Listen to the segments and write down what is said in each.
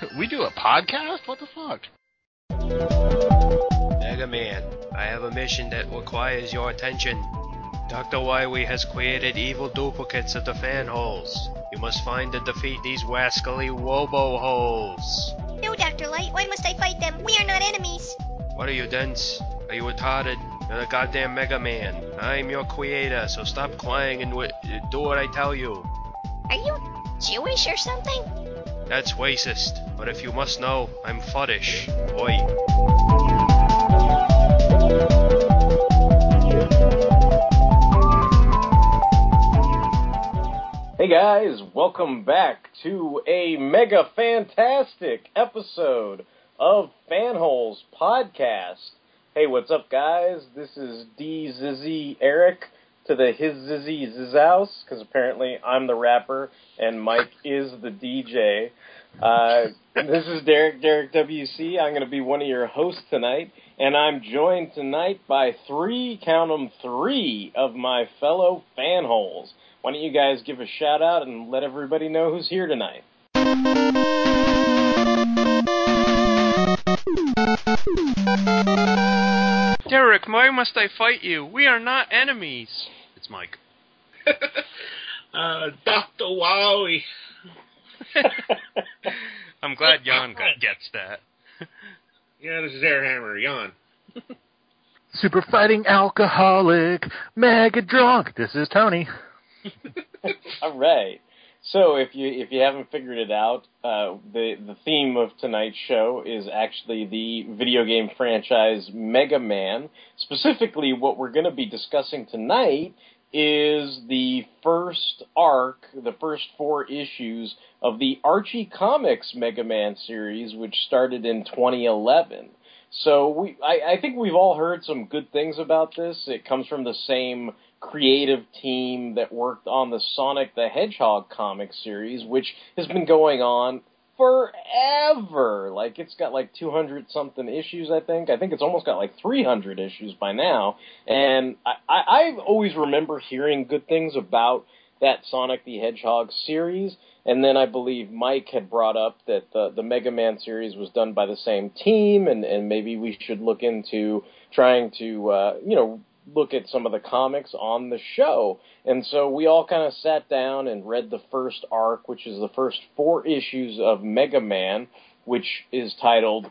we do a podcast? What the fuck? Mega Man, I have a mission that requires your attention. Dr. Wily has created evil duplicates of the fan holes. You must find and defeat these rascally robo holes. No, Dr. Light, why must I fight them? We are not enemies. What are you, dense? Are you retarded? You're the goddamn Mega Man. I'm your creator, so stop crying and w- do what I tell you. Are you Jewish or something? That's racist, but if you must know, I'm fuddish. Oi. Hey guys, welcome back to a mega fantastic episode of Fanholes Podcast. Hey, what's up, guys? This is D Zizzy Eric to the His Zizzy because apparently I'm the rapper and Mike is the DJ. Uh, this is Derek, Derek WC. I'm going to be one of your hosts tonight, and I'm joined tonight by three, count 'em, three of my fellow fanholes. Why don't you guys give a shout out and let everybody know who's here tonight? Derek, why must I fight you? We are not enemies. It's Mike. uh, Dr. Wally. I'm glad Jan got- gets that. Yeah, this is Airhammer. Yawn. Super fighting alcoholic, mega drunk. This is Tony. All right. So if you if you haven't figured it out, uh, the the theme of tonight's show is actually the video game franchise Mega Man. Specifically, what we're going to be discussing tonight is the first arc, the first four issues of the Archie Comics Mega Man series, which started in 2011. So we, I, I think we've all heard some good things about this. It comes from the same creative team that worked on the Sonic the Hedgehog comic series, which has been going on forever. Like it's got like 200 something issues, I think. I think it's almost got like 300 issues by now. And I, I, I always remember hearing good things about that Sonic the Hedgehog series. And then I believe Mike had brought up that the, the Mega Man series was done by the same team, and, and maybe we should look into trying to, uh, you know, look at some of the comics on the show. And so we all kind of sat down and read the first arc, which is the first four issues of Mega Man, which is titled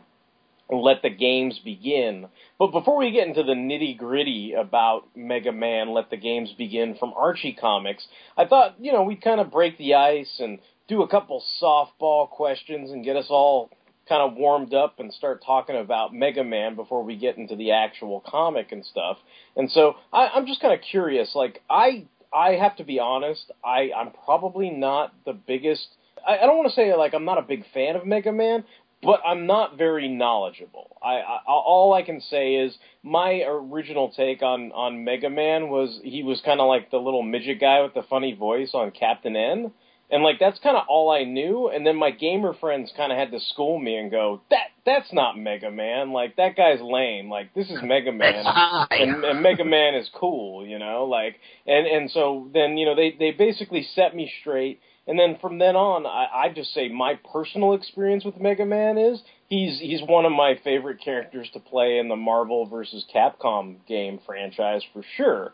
Let the Games Begin. But before we get into the nitty gritty about Mega Man, Let the Games Begin from Archie Comics, I thought, you know, we'd kind of break the ice and do a couple softball questions and get us all kind of warmed up and start talking about Mega Man before we get into the actual comic and stuff. And so I, I'm just kind of curious. Like I, I have to be honest. I, I'm probably not the biggest. I, I don't want to say like I'm not a big fan of Mega Man, but I'm not very knowledgeable. I, I all I can say is my original take on on Mega Man was he was kind of like the little midget guy with the funny voice on Captain N. And like that's kind of all I knew, and then my gamer friends kind of had to school me and go, "That that's not Mega Man. Like that guy's lame. Like this is Mega Man, and, and Mega Man is cool, you know. Like and and so then you know they they basically set me straight, and then from then on, I, I just say my personal experience with Mega Man is he's he's one of my favorite characters to play in the Marvel versus Capcom game franchise for sure.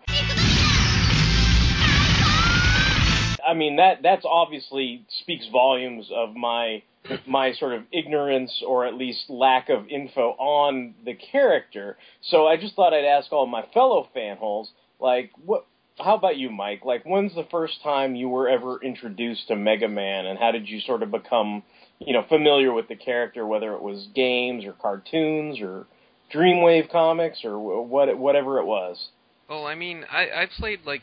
I mean that that's obviously speaks volumes of my my sort of ignorance or at least lack of info on the character. So I just thought I'd ask all my fellow fanholes, like, what? How about you, Mike? Like, when's the first time you were ever introduced to Mega Man, and how did you sort of become, you know, familiar with the character, whether it was games or cartoons or Dreamwave comics or what, whatever it was? Well, I mean, I I played like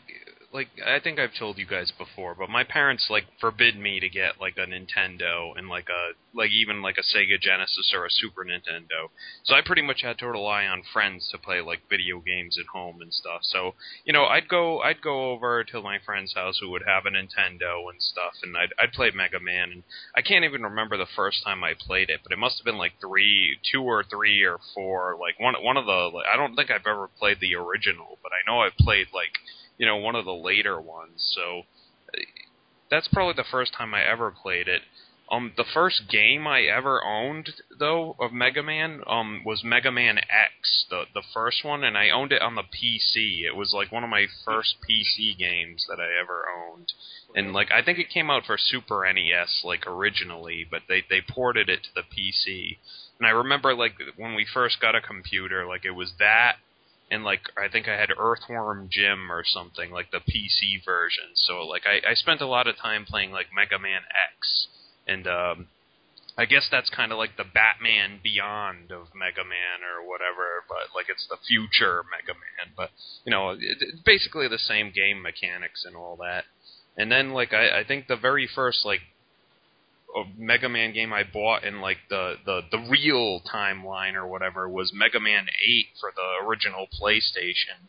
like I think I've told you guys before, but my parents like forbid me to get like a Nintendo and like a like even like a Sega Genesis or a Super Nintendo. So I pretty much had to rely on friends to play like video games at home and stuff. So, you know, I'd go I'd go over to my friend's house who would have a Nintendo and stuff and I'd I'd play Mega Man and I can't even remember the first time I played it, but it must have been like 3 2 or 3 or 4 like one one of the like, I don't think I've ever played the original, but I know I've played like you know, one of the later ones. So that's probably the first time I ever played it. Um, the first game I ever owned, though, of Mega Man, um, was Mega Man X, the the first one, and I owned it on the PC. It was like one of my first PC games that I ever owned, and like I think it came out for Super NES, like originally, but they they ported it to the PC. And I remember like when we first got a computer, like it was that and like I think I had Earthworm Jim or something like the PC version. So like I, I spent a lot of time playing like Mega Man X, and um, I guess that's kind of like the Batman Beyond of Mega Man or whatever, but like it's the future Mega Man. But you know, it, it's basically the same game mechanics and all that. And then like I, I think the very first like a Mega Man game I bought in like the, the, the real timeline or whatever was Mega Man 8 for the original PlayStation,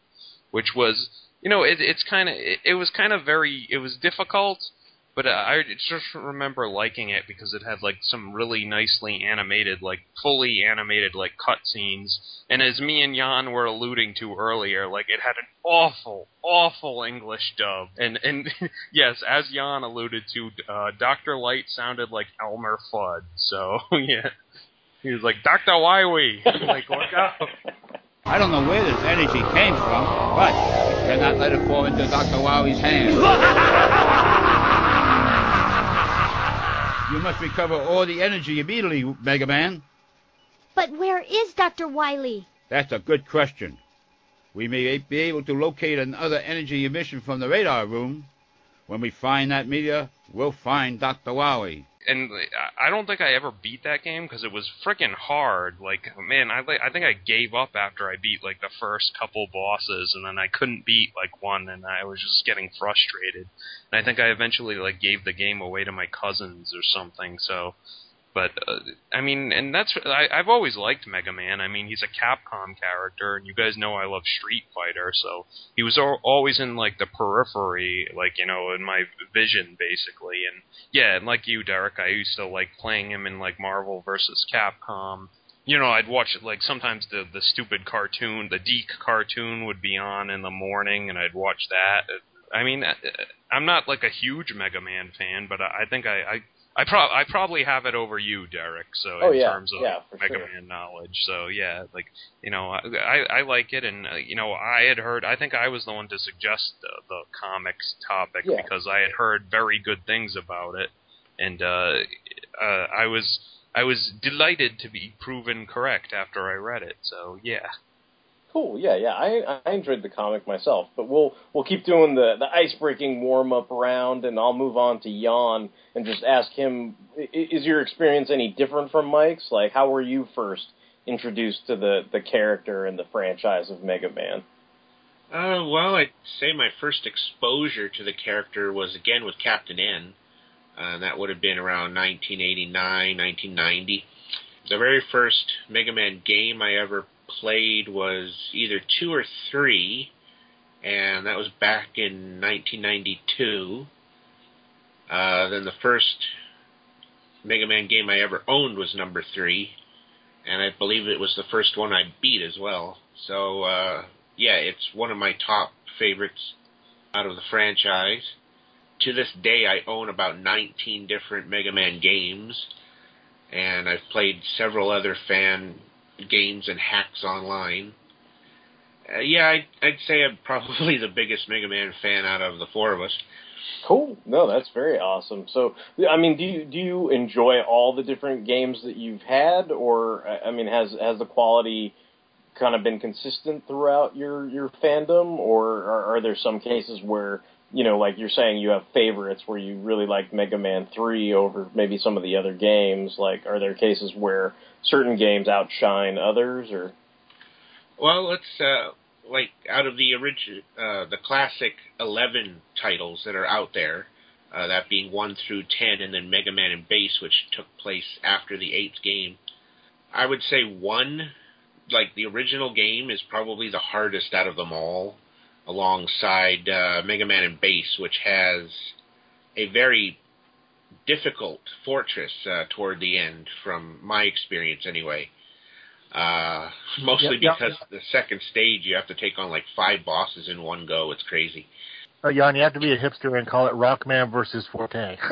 which was you know it, it's kind of it, it was kind of very it was difficult, but I just remember liking it because it had like some really nicely animated like fully animated like cutscenes, and as me and Jan were alluding to earlier, like it had an awful awful English dub, and and yes, as Jan alluded to, uh, Doctor Light sounded like Elmer Fudd, so yeah. He was like, Dr. Wily! like, look out! I don't know where this energy came from, but cannot let it fall into Dr. Wily's hands. you must recover all the energy immediately, Mega Man. But where is Dr. Wily? That's a good question. We may be able to locate another energy emission from the radar room. When we find that meteor, we'll find Dr. Wily and I don't think I ever beat that game because it was freaking hard. Like, man, I I think I gave up after I beat like the first couple bosses, and then I couldn't beat like one, and I was just getting frustrated. And I think I eventually like gave the game away to my cousins or something. So but uh, I mean, and that's I, I've always liked Mega Man. I mean, he's a Capcom character, and you guys know I love Street Fighter, so he was al- always in like the periphery, like you know, in my vision basically. And yeah, and like you, Derek, I used to like playing him in like Marvel versus Capcom. You know, I'd watch it like sometimes the the stupid cartoon, the DiC cartoon would be on in the morning, and I'd watch that. I mean, I'm not like a huge Mega Man fan, but I think I, I I pro I probably have it over you, Derek. So oh, in yeah. terms of yeah, Mega sure. Man knowledge, so yeah, like you know, I I like it, and uh, you know, I had heard. I think I was the one to suggest the, the comics topic Yeah. because I had heard very good things about it, and uh, uh, I was I was delighted to be proven correct after I read it. So yeah. Cool. Yeah, yeah. I I enjoyed the comic myself, but we'll we'll keep doing the the ice breaking warm up round, and I'll move on to Jan and just ask him: Is your experience any different from Mike's? Like, how were you first introduced to the the character and the franchise of Mega Man? Uh, well, I'd say my first exposure to the character was again with Captain N. Uh, that would have been around 1989, 1990. The very first Mega Man game I ever played was either two or three, and that was back in 1992. Uh, then the first Mega Man game I ever owned was number three, and I believe it was the first one I beat as well. So, uh, yeah, it's one of my top favorites out of the franchise. To this day, I own about 19 different Mega Man games, and I've played several other fan games and hacks online. Uh, yeah, I'd, I'd say I'm probably the biggest Mega Man fan out of the four of us. Cool. No, that's very awesome. So, I mean, do you do you enjoy all the different games that you've had, or I mean, has has the quality kind of been consistent throughout your your fandom, or are, are there some cases where you know, like you're saying, you have favorites where you really like Mega Man Three over maybe some of the other games? Like, are there cases where certain games outshine others, or? Well, let's uh, like out of the original, uh, the classic eleven titles that are out there, uh, that being one through ten, and then Mega Man and Bass, which took place after the eighth game. I would say one, like the original game, is probably the hardest out of them all, alongside uh, Mega Man and Bass, which has a very difficult fortress uh, toward the end, from my experience anyway. Uh, mostly Yep, yep, because the second stage you have to take on like five bosses in one go. It's crazy. Uh, Jan, you have to be a hipster and call it Rockman versus Forte.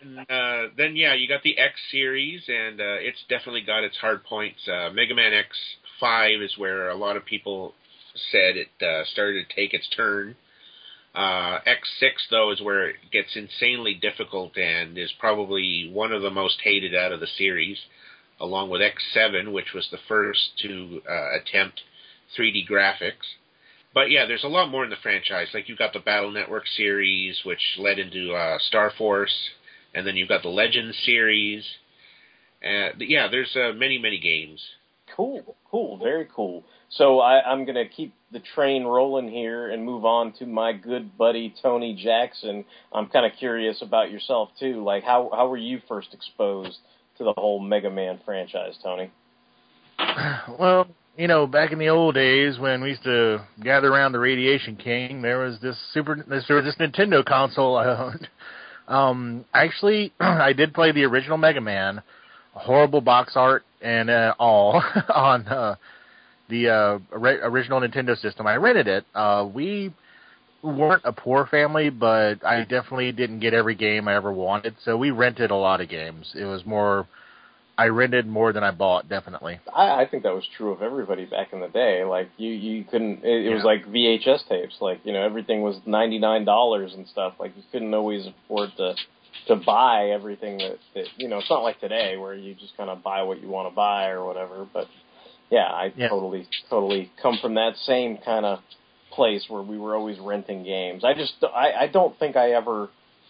And, uh, then yeah, you got the X series, and uh, it's definitely got its hard points. Uh, Mega Man X Five is where a lot of people said it uh, started to take its turn. Uh, X6 though is where it gets insanely difficult and is probably one of the most hated out of the series, along with X7, which was the first to uh, attempt 3D graphics. But yeah, there's a lot more in the franchise. Like you've got the Battle Network series, which led into uh, Star Force, and then you've got the Legends series. Uh, yeah, there's uh, many many games. Cool, cool, very cool. So I, I'm going to keep the train rolling here and move on to my good buddy Tony Jackson. I'm kind of curious about yourself too. Like, how how were you first exposed to the whole Mega Man franchise, Tony? well, you know, back in the old days when we used to gather around the Radiation King, there was this super, this, there was this Nintendo console I owned. Um, actually, I did play the original Mega Man, horrible box art and uh, all on uh, the uh, original Nintendo system. I rented it. Uh, we weren't a poor family, but I definitely didn't get every game I ever wanted, so we rented a lot of games. It was more, I rented more than I bought, definitely. I, I think that was true of everybody back in the day. Like you, you couldn't. It, it was like VHS tapes. Like you know, everything was ninety nine dollars and stuff. Like you couldn't always afford to to buy everything that, that you know. It's not like today where you just kind of buy what you want to buy or whatever. But yeah, I Yeah. totally totally come from that same kind of place where we were always renting games. I just I, I don't think I ever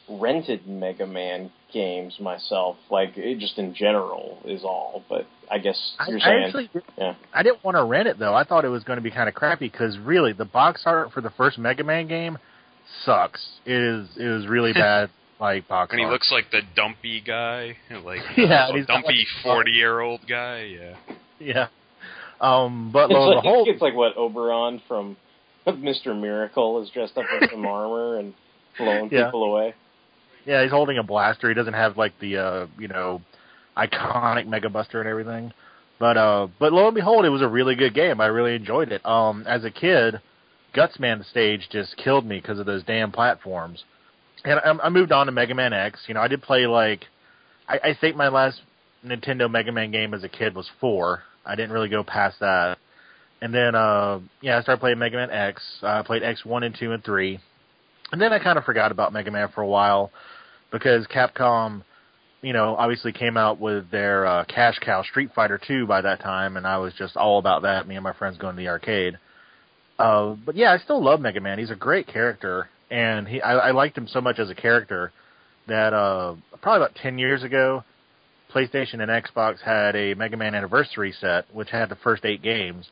rented Mega Man games myself. Like it just in general is all. But I guess I, you're I saying actually, yeah. I didn't want to rent it though. I thought it was going to be kind of crappy because really, the box art for the first Mega Man game sucks. It is, it was really bad. Like box And he art. looks like the dumpy guy, like Yeah, the and he's dumpy forty year old guy. Yeah. yeah. Um, but It's lo and like, behold, it's like what Oberon from Mr. Miracle is dressed up in some armor and blowing Yeah. people away. Yeah, he's holding a blaster. He doesn't have like the uh, you know, iconic Mega Buster and everything. But uh but lo and behold, it was a really good game. I really enjoyed it. Um as a kid, Gutsman stage just killed me because of those damn platforms. And I, I moved on to Mega Man X. You know, I did play like I, I think my last Nintendo Mega Man game as a kid was 4. I didn't really go past that. And then uh yeah, I started playing Mega Man X. Uh, played X 1 and 2 and 3. And then I kind of forgot about Mega Man for a while because Capcom, you know, obviously came out with their uh, cash cow Street Fighter 2 by that time, and I was just all about that. Me and my friends going to the arcade. Uh, but yeah, I still love Mega Man. He's a great character, and he I, I liked him so much as a character that uh, probably about 10 years ago, PlayStation and Xbox had a Mega Man anniversary set, which had the first eight games.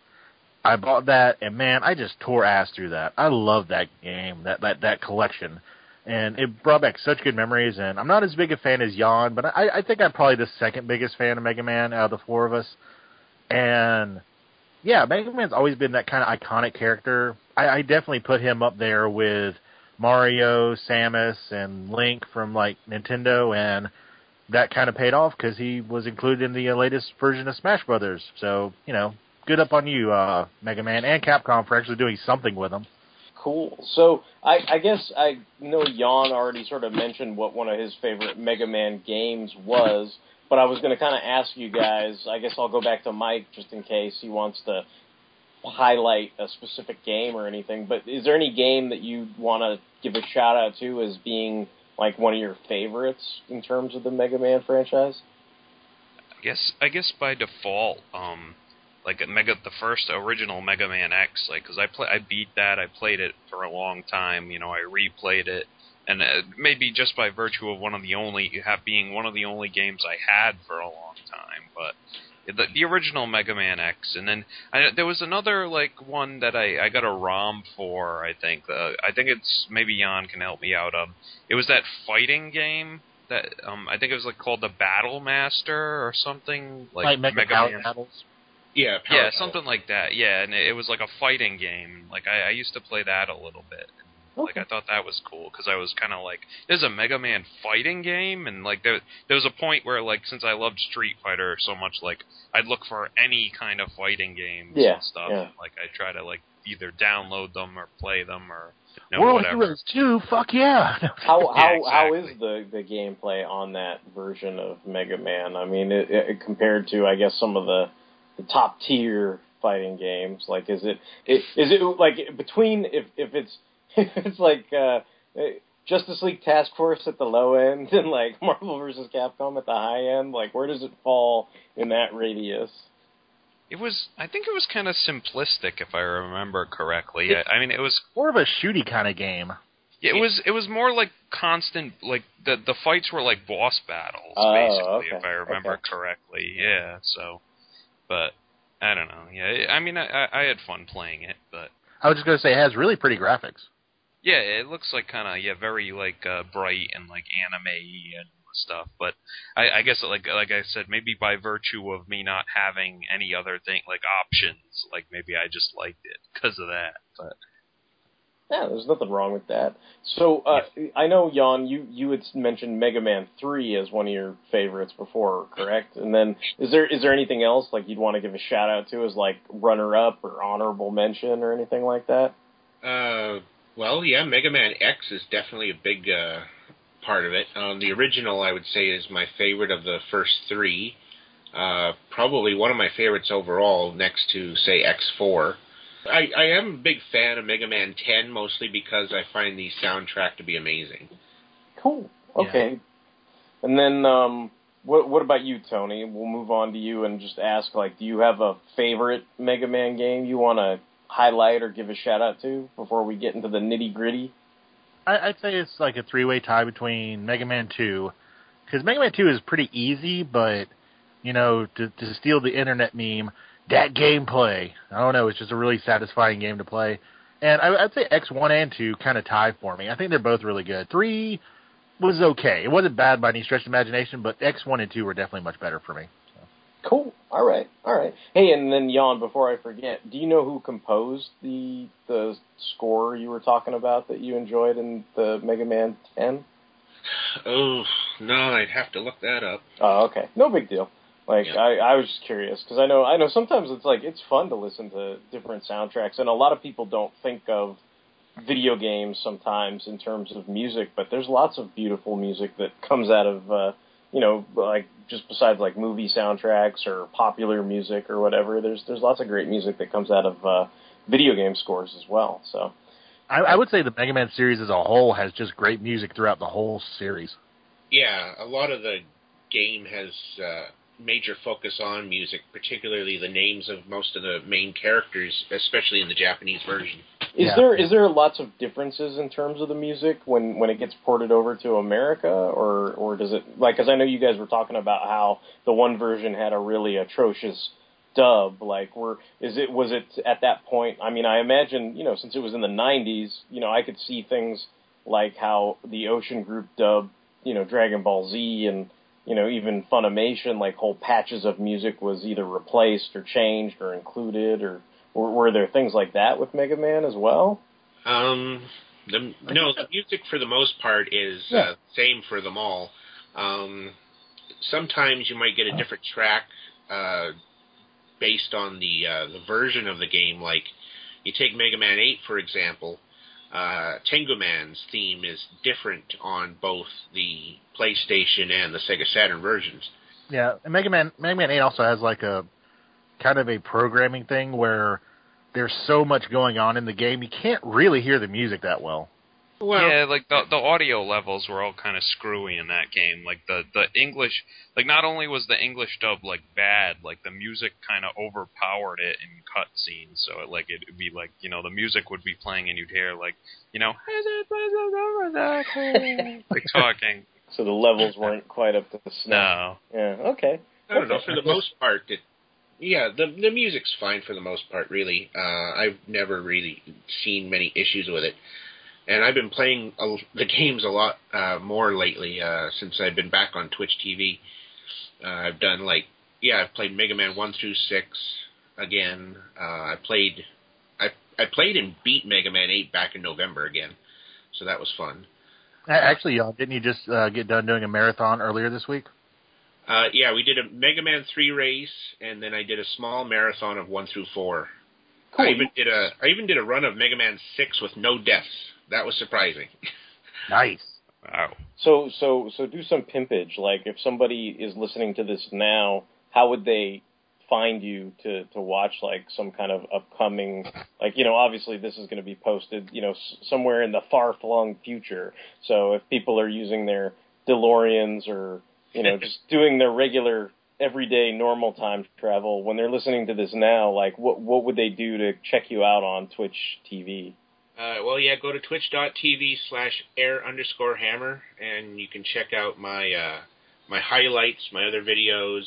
I bought that, and man, I just tore ass through that. I love that game, that that that collection, and it brought back such good memories. And I'm not as big a fan as Jan, but I, I think I'm probably the second biggest fan of Mega Man out of the four of us. And yeah, Mega Man's always been that kind of iconic character. I, I definitely put him up there with Mario, Samus, and Link from like Nintendo, and that kind of paid off because he was included in the uh, latest version of Smash Brothers. So you know, good up on you, uh, Mega Man and Capcom for actually doing something with him. Cool. So I, I guess I know Jan already sort of mentioned what one of his favorite Mega Man games was, but I was going to kind of ask you guys. I guess I'll go back to Mike just in case he wants to highlight a specific game or anything, but is there any game that you want to give a shout out to as being like one of your favorites in terms of the Mega Man franchise? I guess I guess by default, um, like Mega the first original Mega Man X, like because I play I beat that, I played it for a long time. You know, I replayed it, and uh, maybe just by virtue of one of the only being one of the only games I had for a long time, but. The, the original Mega Man X, and then I, there was another like one that I, I got a ROM for. I think uh, I think it's maybe Jan can help me out. Um, it was that fighting game that um I think it was like called the Battle Master or something like, Like Mega Mega Power Man. Battles. Yeah, Power Yeah, Battle. something like that. Yeah, and it, it was like a fighting game. Like I, I used to play that a little bit. Like I thought that was cool because I was kind of like, there's a Mega Man fighting game, and like there there was a point where like since I loved Street Fighter so much, like I'd look for any kind of fighting games Yeah, and stuff. yeah. Like I try to like either download them or play them or you know, World whatever. Heroes 2, fuck yeah. How Yeah, how how exactly. is the the gameplay on that version of Mega Man? I mean, it, it, compared to I guess some of the the top tier fighting games, like is it is it like between if if it's if it's like uh, Justice League Task Force at the low end and like Marvel vs. Capcom at the high end, like where does it fall in that radius? It was, I think it was kind of simplistic, if I remember correctly. I, I mean, it was, More of a shooty kind of game. it was, it was more like constant, like the the fights were like boss battles, Oh, basically, okay, if I remember okay. correctly. Yeah. So, but I don't know. Yeah, I mean, I, I I had fun playing it, but I was just going to say it has really pretty graphics. Yeah, it looks like kind of yeah, very like uh, bright and like anime and stuff. But I, I guess like like I said, maybe by virtue of me not having any other thing like options, like maybe I just liked it because of that. But Yeah, there's nothing wrong with that. So uh, I know Jan, you you had mentioned Mega Man Three as one of your favorites before, correct? And then is there is there anything else like you'd want to give a shout out to as like runner up or honorable mention or anything like that? Uh, well, yeah, Mega Man X is definitely a big uh, part of it. Um, the original, I would say, is my favorite of the first three. Uh, probably one of my favorites overall, next to say X4. I, I am a big fan of Mega Man 10, mostly because I find the soundtrack to be amazing. Cool. Okay. And then um, what what about you, Tony? We'll move on to you and just ask like, do you have a favorite Mega Man game you want to highlight or give a shout out to before we get into the nitty gritty? I, I'd say it's like a three way tie between Mega Man 2, because Mega Man 2 is pretty easy, but, you know, to, to steal the internet meme, that gameplay, I don't know, it's just a really satisfying game to play. And I, I'd say X1 and 2 kind of tie for me. I think they're both really good. 3 was okay. It wasn't bad by any stretch of imagination, but X1 and 2 were definitely much better for me. Cool. All right. All right. Hey, and then Jan, before I forget, do you know who composed the the score you were talking about that you enjoyed in the Mega Man 10? Oh, no, I'd have to look that up. Oh, okay. No big deal. Like Yeah. I, I was just curious because I know I know sometimes it's like it's fun to listen to different soundtracks, and a lot of people don't think of video games sometimes in terms of music, but there's lots of beautiful music that comes out of uh, you know like just besides like movie soundtracks or popular music or whatever. There's there's lots of great music that comes out of uh, video game scores as well. So I, I would say the Mega Man series as a whole has just great music throughout the whole series. Yeah, a lot of the game has uh, major focus on music, particularly the names of most of the main characters, especially in the Japanese version. Is Yeah. there is there lots of differences in terms of the music when when it gets ported over to America, or or does it like? Because I know you guys were talking about how the one version had a really atrocious dub. Like, were is it was it at that point? I mean, I imagine you know since it was in the '90s, you know, I could see things like how the Ocean Group dub you know Dragon Ball Z and you know even Funimation, like whole patches of music was either replaced or changed or included or were, were there things like that with Mega Man as well? Um, the no, the music for the most part is uh, same for them all. Um, sometimes you might get a different track uh, based on the uh, the version of the game. Like you take Mega Man Eight for example. Uh, Tengu Man's theme is different on both the PlayStation and the Sega Saturn versions. Yeah, and Mega Man Mega Man Eight also has like a kind of a programming thing where there's so much going on in the game, you can't really hear the music that well. Well, yeah, like the the audio levels were all kind of screwy in that game. Like the the English, like not only was the English dub like bad, like the music kind of overpowered it in cutscenes. So it, like it'd be like you know the music would be playing and you'd hear like you know like talking. So the levels weren't quite up to snuff. No. Yeah. Okay. I don't know. Okay. For the most part, it, yeah, the the music's fine for the most part. Really, uh, I've never really seen many issues with it, and I've been playing a, the games a lot uh, more lately uh, since I've been back on Twitch TV. Uh, I've done like yeah, I've played Mega Man one through six again. Uh, I played I I played and beat Mega Man eight back in November again, so that was fun. A- Actually, uh, didn't you just uh, get done doing a marathon earlier this week? Uh, yeah, we did a Mega Man three race, and then I did a small marathon of one through four. I even did a I even did a run of Mega Man six with no deaths. That was surprising. Nice. Wow. So so so do some pimpage. Like if somebody is listening to this now, how would they find you to to watch like some kind of upcoming like you know obviously this is going to be posted you know s- somewhere in the far flung future. So if people are using their DeLoreans or you know just doing their regular everyday normal time travel when they're listening to this now, like what what would they do to check you out on Twitch TV? Uh, well, yeah, go to twitch.tv slash air underscore hammer, and you can check out my uh, my highlights, my other videos.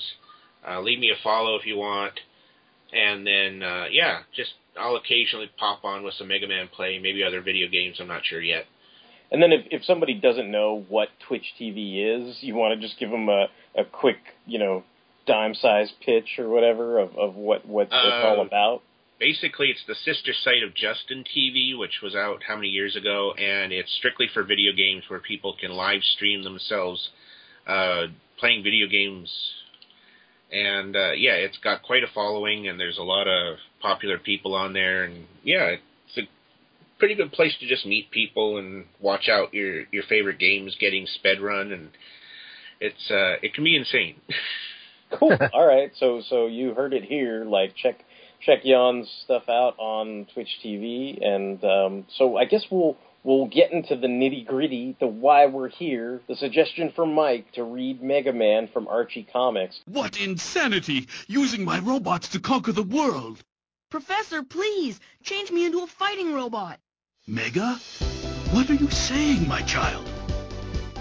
Uh, leave me a follow if you want, and then uh, yeah, just I'll occasionally pop on with some Mega Man play, maybe other video games. I'm not sure yet. And then if, if somebody doesn't know what Twitch TV is, you want to just give them a, a quick, you know, dime size pitch or whatever of, of what, what it's all Uh, about. Basically, it's the sister site of Justin TV, which was out how many years ago, and it's strictly for video games where people can live stream themselves uh, playing video games. And uh, yeah, it's got quite a following, and there's a lot of popular people on there, and yeah, pretty good place to just meet people and watch out your your favorite games getting sped run, and it's uh, it can be insane. Cool. all right. So so you heard it here. Like check check Jan's stuff out on Twitch TV, and um, so I guess we'll we'll get into the nitty gritty, the why we're here. The suggestion from Mike to read Mega Man from Archie Comics. What insanity! Using my robots to conquer the world! Professor, please, change me into a fighting robot. Mega? What are you saying, my child?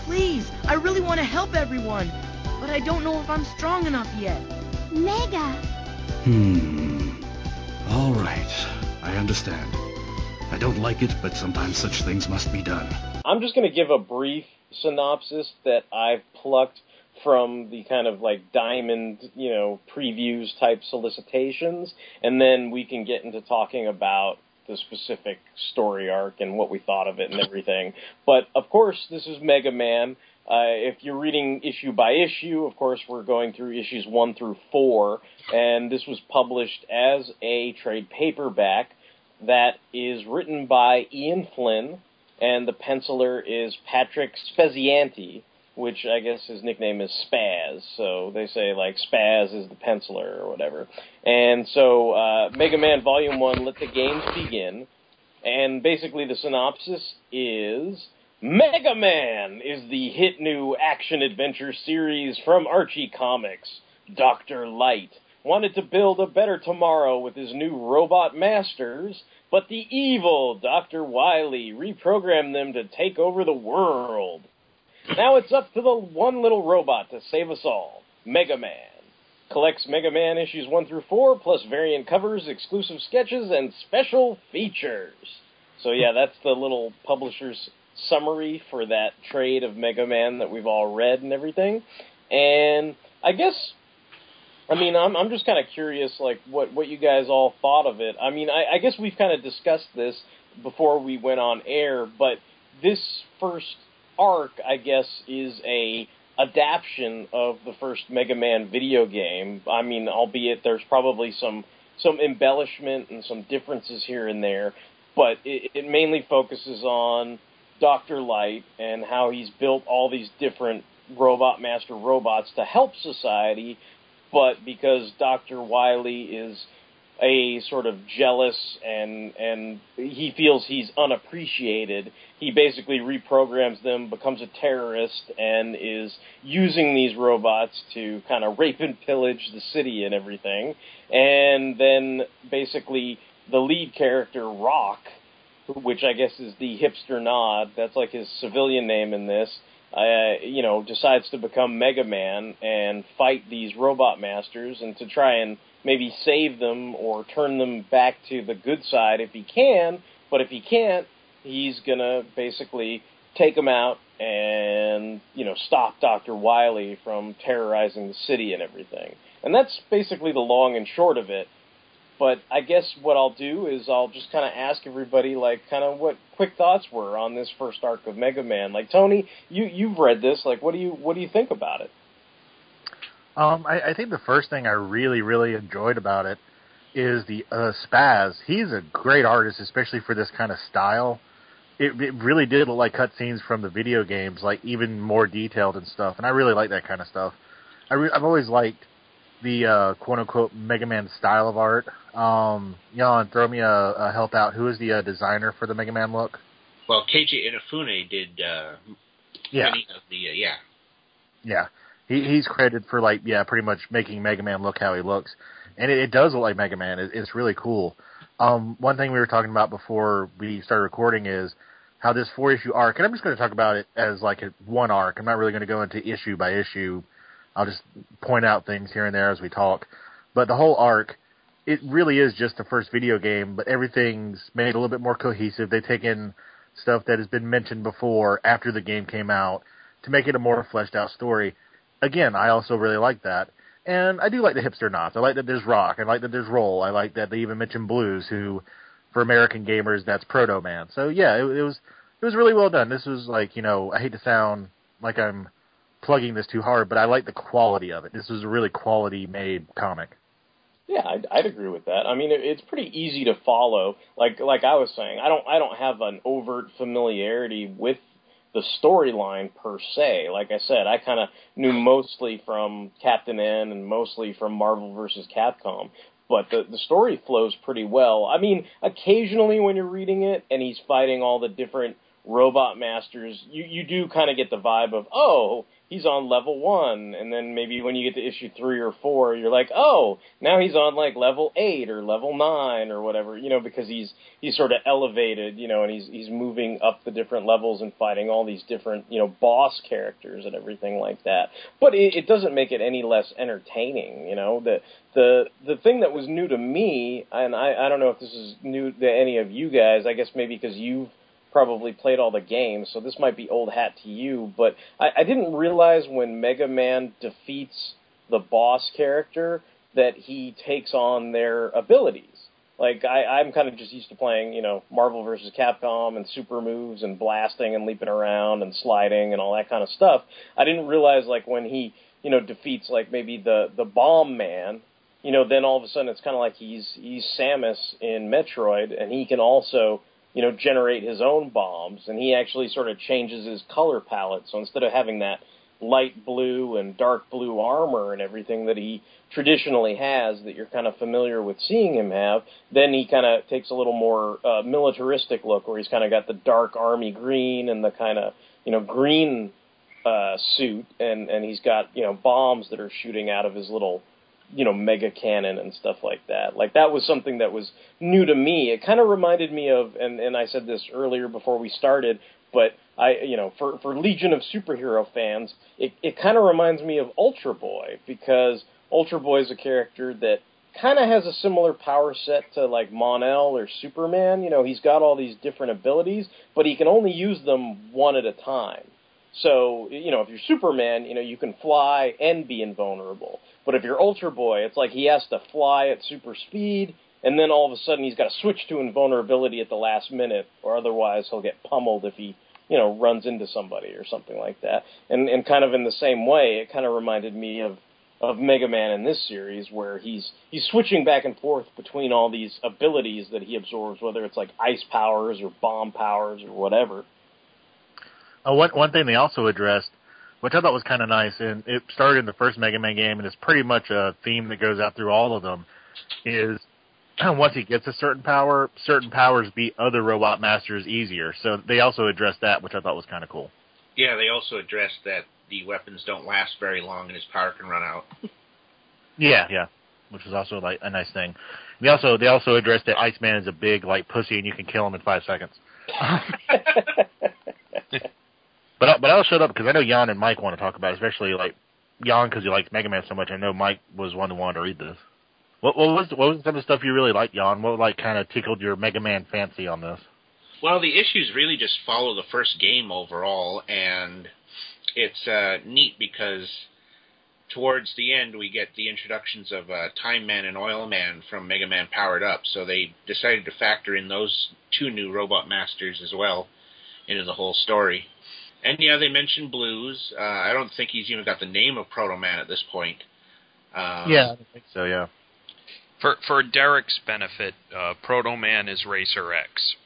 Please, I really want to help everyone, but I don't know if I'm strong enough yet. Mega. Hmm. All right. I understand. I don't like it, but sometimes such things must be done. I'm just going to give a brief synopsis that I've plucked from the kind of like diamond, you know, previews type solicitations, and then we can get into talking about the specific story arc and what we thought of it and everything. But of course, this is Mega Man. Uh, if you're reading issue by issue, of course, we're going through issues one through four, and this was published as a trade paperback that is written by Ian Flynn, and the penciler is Patrick Spaziante, which I guess his nickname is Spaz. So they say like Spaz is the penciler or whatever. And so uh, Mega Man Volume One, Let the Games Begin, and basically the synopsis is. Mega Man is the hit new action adventure series from Archie Comics. Dr. Light wanted to build a better tomorrow with his new robot masters, but the evil Dr. Wily reprogrammed them to take over the world. Now it's up to the one little robot to save us all Mega Man. Collects Mega Man issues 1 through 4, plus variant covers, exclusive sketches, and special features. So, yeah, that's the little publisher's summary for that trade of Mega Man that we've all read and everything. And I guess I mean, I'm I'm just kind of curious, like what what you guys all thought of it. I mean, I, I guess we've kind of discussed this before we went on air, but this first arc, I guess, is a adaptation of the first Mega Man video game. I mean, albeit there's probably some some embellishment and some differences here and there, but it, it mainly focuses on Doctor Light and how he's built all these different robot master robots to help society but because Dr. Wily is a sort of jealous and and he feels he's unappreciated. He basically reprograms them, becomes a terrorist, and is using these robots to kind of rape and pillage the city and everything. And then basically the lead character Rock, which I guess is the hipster nod. That's like his civilian name in this. Uh, you know, decides to become Mega Man and fight these robot masters and to try and maybe save them or turn them back to the good side if he can. But if he can't, he's gonna basically take them out and you know stop Doctor Wily from terrorizing the city and everything. And that's basically the long and short of it. But I guess what I'll do is I'll just kind of ask everybody, like, kind of what quick thoughts were on this first arc of Mega Man. Like, Tony, you you've read this. Like, what do you what do you think about it? Um, I, I think the first thing I really really enjoyed about it is the uh, Spaz. He's a great artist, especially for this kind of style. It, it really did look like cutscenes from the video games, like even more detailed and stuff. And I really like that kind of stuff. I re- I've always liked the uh, quote unquote Mega Man style of art. Um, Jan, throw me a, a help out. Who is the uh, designer for the Mega Man look? Well, Keiji Inafune did uh, Yeah. many of the uh, yeah. Yeah, he he's credited for like yeah, pretty much making Mega Man look how he looks, and it, it does look like Mega Man. It, it's really cool. Um, one thing we were talking about before we started recording is how this four issue arc, and I'm just going to talk about it as like a one arc. I'm not really going to go into issue by issue. I'll just point out things here and there as we talk. But the whole arc, it really is just the first video game, but everything's made a little bit more cohesive. They take in stuff that has been mentioned before after the game came out to make it a more fleshed out story. Again, I also really like that. And I do like the hipster knots. I like that there's rock. I like that there's roll. I like that they even mention blues, who, for American gamers, that's Proto Man. So yeah, it, it was it was really well done. This was like you know I hate to sound like I'm plugging this too hard, but I like the quality of it. This was a really quality made comic. Yeah, I'd, I'd agree with that. I mean, it, it's pretty easy to follow. Like like I was saying, I don't I don't have an overt familiarity with the storyline per se. Like I said, I kind of knew mostly from Captain N and mostly from Marvel versus Capcom. But the the story flows pretty well. I mean, occasionally when you're reading it and he's fighting all the different robot masters, you you do kind of get the vibe of oh he's on level one, and then maybe when you get to issue three or four, you're like, oh, now he's on like level eight or level nine or whatever, you know, because he's he's sort of elevated, you know, and he's he's moving up the different levels and fighting all these different, you know, boss characters and everything like that. But it, it doesn't make it any less entertaining, you know. The the the thing that was new to me, and I I don't know if this is new to any of you guys. I guess maybe because you've probably played all the games, so this might be old hat to you, but I, I didn't realize when Mega Man defeats the boss character that he takes on their abilities. Like I, I'm kind of just used to playing, you know, Marvel versus Capcom and super moves and blasting and leaping around and sliding and all that kind of stuff. I didn't realize like when he, you know, defeats like maybe the the bomb man, you know, then all of a sudden it's kind of like he's he's Samus in Metroid and he can also you know, generate his own bombs, and he actually sort of changes his color palette. So instead of having that light blue and dark blue armor and everything that he traditionally has, that you're kind of familiar with seeing him have, then he kind of takes a little more uh, militaristic look, where he's kind of got the dark army green and the kind of you know green uh, suit, and and he's got you know bombs that are shooting out of his little you know mega cannon and stuff like that. Like that was something that was new to me. It kind of reminded me of and and I said this earlier before we started but I you know for for Legion of Superhero fans it it kind of reminds me of Ultra Boy because Ultra Boy is a character that kind of has a similar power set to like Mon-El or Superman. You know he's got all these different abilities but he can only use them one at a time. So, you know, if you're Superman, you know, you can fly and be invulnerable. But if you're Ultra Boy, it's like he has to fly at super speed, and then all of a sudden he's got to switch to invulnerability at the last minute, or otherwise he'll get pummeled if he, you know, runs into somebody or something like that. And and kind of in the same way, it kind of reminded me of of Mega Man in this series, where he's he's switching back and forth between all these abilities that he absorbs, whether it's like ice powers or bomb powers or whatever. Uh, one one thing they also addressed, which I thought was kind of nice, and it started in the first Mega Man game, and it's pretty much a theme that goes out through all of them, is once he gets a certain power, certain powers beat other robot masters easier. So they also addressed that, which I thought was kind of cool. Yeah, they also addressed that the weapons don't last very long and his power can run out. Yeah, yeah, which was also like a nice thing. They also they also addressed that Iceman is a big like pussy and you can kill him in five seconds. but but I'll shut up because I know Jan and Mike want to talk about, it, especially like Jan because he likes Mega Man so much. I know Mike was one who wanted to read this. What, what was what was some of the stuff you really liked, Jan? What like kind of tickled your Mega Man fancy on this? Well, the issues really just follow the first game overall, and it's uh, neat because towards the end we get the introductions of uh, Time Man and Oil Man from Mega Man Powered Up. So they decided to factor in those two new robot masters as well into the whole story. And yeah, they mentioned Blues. Uh, I don't think he's even got the name of Proto Man at this point. Um, yeah, I think so. Yeah. For for Derek's benefit, uh, Proto Man is Racer X.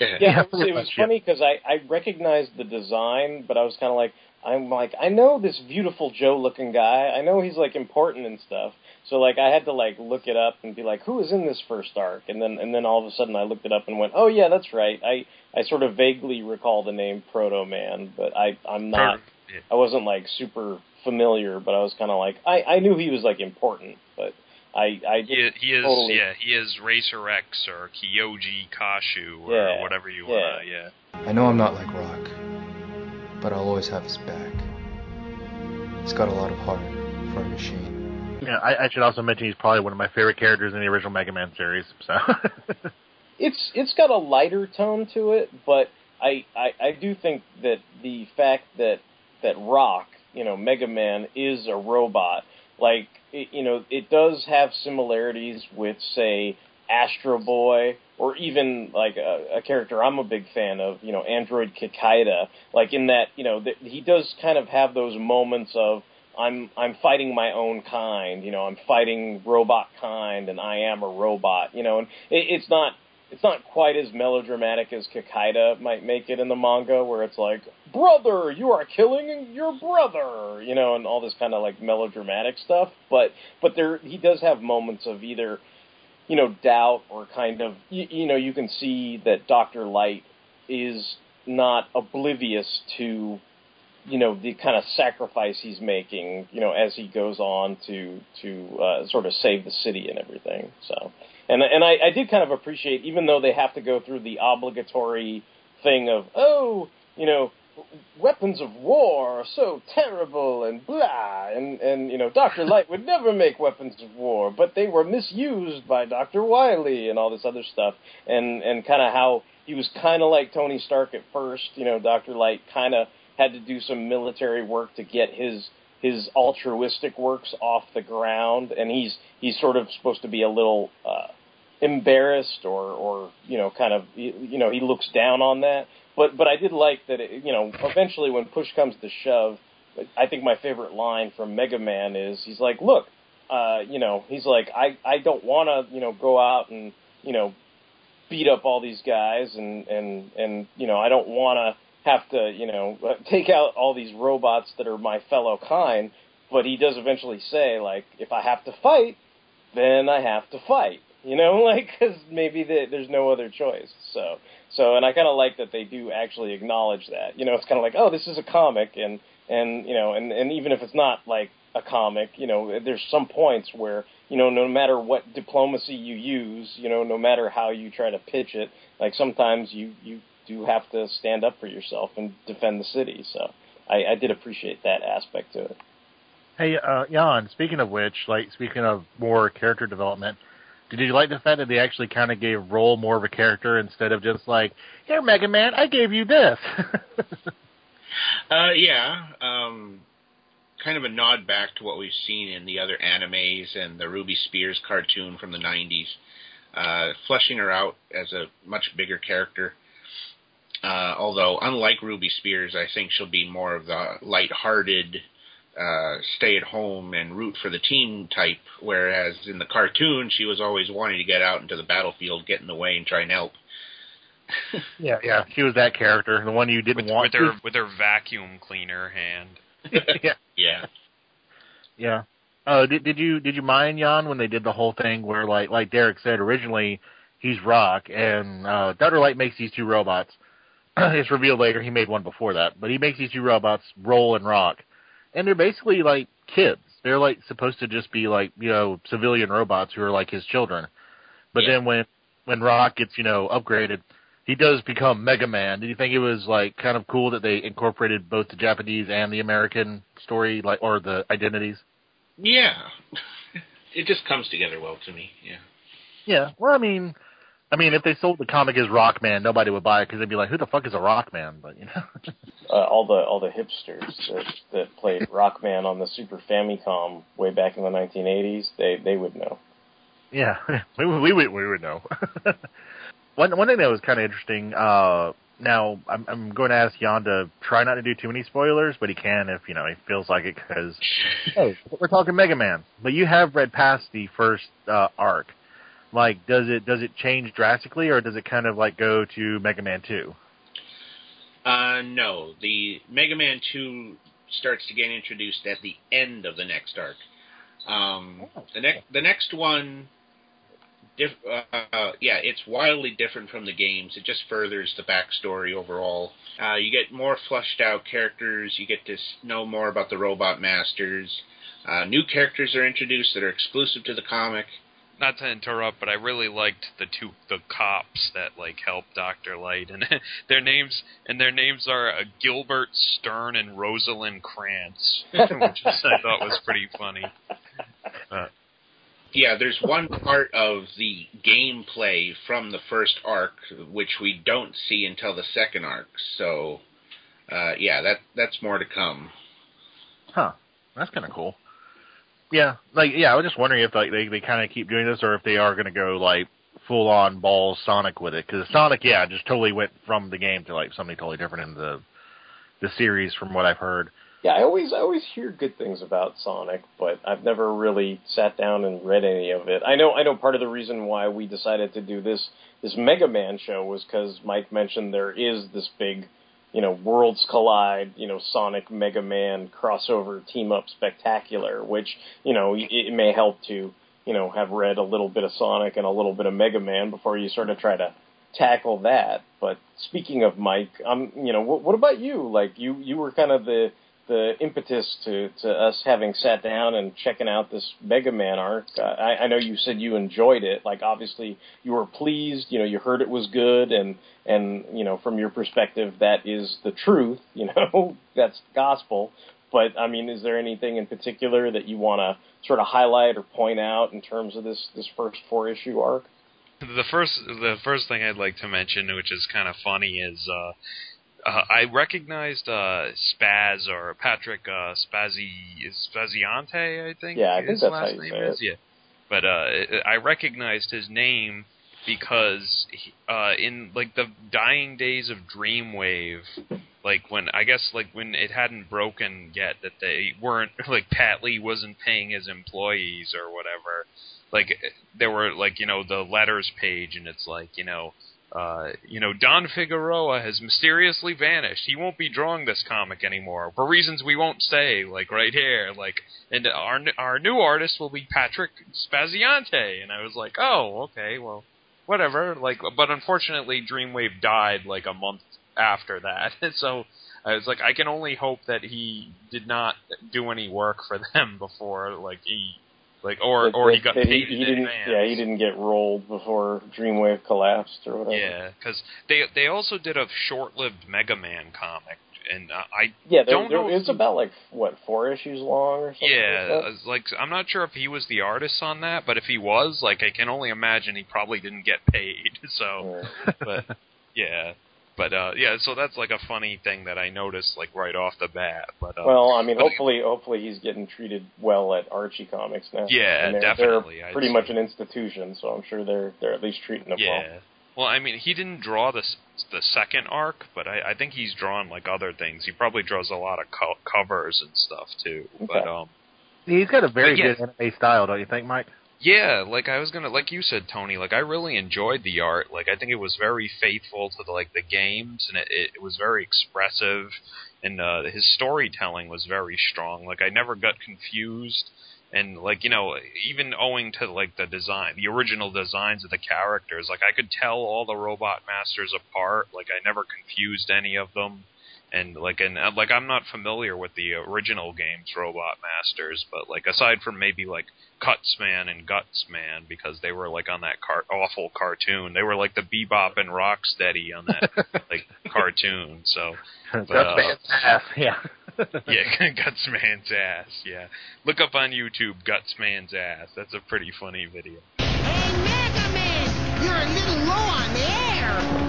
Yeah, it was, it was funny because I I recognized the design, but I was kind of like I'm like I know this Viewtiful Joe looking guy. I know he's like important and stuff. So like I had to like look it up and be like, who is in this first arc? And then and then all of a sudden I looked it up and went, oh yeah, that's right. I I sort of vaguely recall the name Proto Man, but I I'm not. I wasn't like super familiar, but I was kind of like I I knew he was like important, but I I He, just he is totally, yeah he is Racer X or Kyoji Kashu or Yeah, whatever you yeah. wanna yeah. I know I'm not like Rock, but I'll always have his back. He's got a lot of heart for a machine. Yeah, I, I should also mention he's probably one of my favorite characters in the original Mega Man series. So it's it's got a lighter tone to it, but I, I I do think that the fact that that Rock, you know, Mega Man is a robot, like it, you know, it does have similarities with say Astro Boy or even like a, a character I'm a big fan of, you know, Android Kikaida, like in that, you know, that he does kind of have those moments of I'm I'm fighting my own kind, you know, I'm fighting robot kind and I am a robot, you know, and it, it's not it's not quite as melodramatic as Kikaida might make it in the manga, where it's like, brother, you are killing your brother, you know, and all this kind of like melodramatic stuff. But but there he does have moments of either, you know, doubt or kind of you, you know you can see that Doctor Light is not oblivious to you know the kind of sacrifice he's making you know as he goes on to to uh, sort of save the city and everything so and and I, I did kind of appreciate even though they have to go through the obligatory thing of oh you know weapons of war are so terrible and blah and and you know Dr. Light would never make weapons of war but they were misused by Dr. Wily and all this other stuff and and kind of how he was kind of like Tony Stark at first you know Dr. Light kind of had to do some military work to get his his altruistic works off the ground. And he's he's sort of supposed to be a little uh embarrassed or or you know kind of you know he looks down on that. But but I did like that it, you know eventually when push comes to shove I think my favorite line from Mega Man is he's like look uh you know he's like I I don't want to you know go out and you know beat up all these guys and and and you know I don't want to have to you know uh, take out all these robots that are my fellow kind but he does eventually say like if I have to fight then I have to fight you know like cuz maybe the, there's no other choice so so and I kind of like that they do actually acknowledge that you know it's kind of like oh this is a comic and and you know and and even if it's not like a comic you know there's some points where you know no matter what diplomacy you use you know no matter how you try to pitch it like sometimes you you do have to stand up for yourself and defend the city so I, I did appreciate that aspect to it Hey, uh, Jan, speaking of which, like, speaking of more character development, did you like the fact that they actually kind of gave Roll more of a character instead of just like, here, Mega Man, I gave you this? Uh, yeah, um, kind of a nod back to what we've seen in the other animes and the Ruby Spears cartoon from the 90s, uh, fleshing her out as a much bigger character. Uh, although, unlike Ruby Spears, I think she'll be more of the light-hearted, uh, stay at home and root for the team type, whereas in the cartoon, she was always wanting to get out into the battlefield, get in the way, and try and help. yeah, yeah, she was that character, the one you didn't want. with her with her vacuum cleaner hand. yeah, yeah, yeah. Uh, did, did you did you mind Jan when they did the whole thing where like like Derek said originally he's Rock and uh, Dr. Light makes these two robots. it's revealed later he made one before that, but he makes these two robots Roll and Rock, and they're basically like kids. They're like supposed to just be like you know civilian robots who are like his children. But Yeah. then when when Rock gets you know upgraded, he does become Mega Man. Did you think it was like kind of cool that they incorporated both the Japanese and the American story, like or the identities? Yeah. it just comes together well to me. Yeah. Yeah. Well, I mean, I mean, if they sold the comic as Rockman, nobody would buy it because they'd be like, "Who the fuck is a Rockman?" But you know, uh, all the all the hipsters that that played Rockman on the Super Famicom way back in the 1980s, they they would know. yeah, we would- we would we would know. one one thing that was kind of interesting. Uh, now I'm I'm going to ask Jan to try not to do too many spoilers, but he can if you know he feels like it because hey, we're talking Mega Man. But you have read past the first uh, arc. Like, does it does it change drastically, or does it kind of like go to Mega Man Two? Uh, no, the Mega Man 2 starts to get introduced at the end of the next arc. Um, the next the next one, diff, uh, yeah, it's wildly different from the games. It just furthers the backstory overall. Uh, you get more fleshed out characters. You get to know more about the Robot Masters. Uh, new characters are introduced that are exclusive to the comic. Not to interrupt, but I really liked the two the cops that like help Doctor Light, and their names and their names are uh, Gilbert Stern and Rosalind Krantz, which is, I thought was pretty funny. Uh, Yeah, there's one part of the gameplay from the first arc which we don't see until the second arc. So, uh, yeah, that that's more to come. Huh. That's kind of cool. Yeah, like yeah, I was just wondering if like they they kind of keep doing this or if they are going to go like full on ball Sonic with it because Sonic, yeah, just totally went from the game to like something totally different in the the series from what I've heard. Yeah, I always I always hear good things about Sonic, but I've never really sat down and read any of it. I know I know part of the reason why we decided to do this this Mega Man show was because Mike mentioned there is this big, you know, worlds collide, you know, Sonic Mega Man crossover team up spectacular, which you know it, may help to you know have read a little bit of Sonic and a little bit of Mega Man before you sort of try to tackle that. But speaking of Mike, um, you know, what, what about you? Like you you were kind of the the impetus to, to us having sat down and checking out this Mega Man arc. Uh, I, I know you said you enjoyed it. Like obviously you were pleased. You know, you heard it was good, and and you know from your perspective that is the truth. You know, that's gospel. But I mean, is there anything in particular that you want to sort of highlight or point out in terms of this this first four issue arc? the first the first thing I'd like to mention, which is kind of funny, is uh, uh, I recognized uh, Spaz or Patrick uh, Spazzi Spaziante, I think. Yeah, I think his that's last how you name say is. it. Yeah, but uh, I recognized his name because he, uh, in like the dying days of Dreamwave, like when I guess like when it hadn't broken yet that they weren't like Pat Lee wasn't paying his employees or whatever. Like there were like you know the letters page and it's like you know uh, you know, Don Figueroa has mysteriously vanished. He won't be drawing this comic anymore for reasons we won't say, like right here. Like, and our our new artist will be Patrick Spaziante. And I was like, oh, okay, well, whatever. Like, but unfortunately, Dreamwave died like a month after that. so I was like, I can only hope that he did not do any work for them before, like he. Like or or he got paid he, he didn't. advance. Yeah, he didn't get rolled before Dreamwave collapsed or whatever. Yeah, because they they also did a short-lived Mega Man comic, and uh, I Yeah, there, don't there, know. it was about like what four issues long or something. yeah, like like I'm not sure if he was the artist on that, but if he was, like I can only imagine he probably didn't get paid. So, but yeah, but uh yeah, so that's like a funny thing that I noticed like right off the bat. But uh, Well, I mean, but- hopefully, hopefully he's getting treated well at Archie Comics now. Yeah, And they're, definitely, They're I'd pretty say. much an institution, so I'm sure they're they're at least treating him well. Yeah. Well, I mean, he didn't draw the s- the second arc, but I, I think he's drawn like other things. He probably draws a lot of co- covers and stuff too. But um, He's got a very But yeah. good anime style, don't you think, Mike? Yeah, like I was gonna, like you said, Tony. Like I really enjoyed the art. Like I think it was very faithful to the like the games, and it, it was very expressive, and uh, his storytelling was very strong. Like I never got confused and like you know even owing to like the design the original designs of the characters like i could tell all the robot masters apart like i never confused any of them and like and uh, like i'm not familiar with the original games robot masters but like aside from maybe like cutsman and gutsman because they were like on that car- awful cartoon they were like the bebop and rocksteady on that like cartoon so That's but, uh, man's ass. Yeah. yeah, Gutsman's ass. Yeah, look up on YouTube Gutsman's ass. That's a pretty funny video. You're a little low on the air,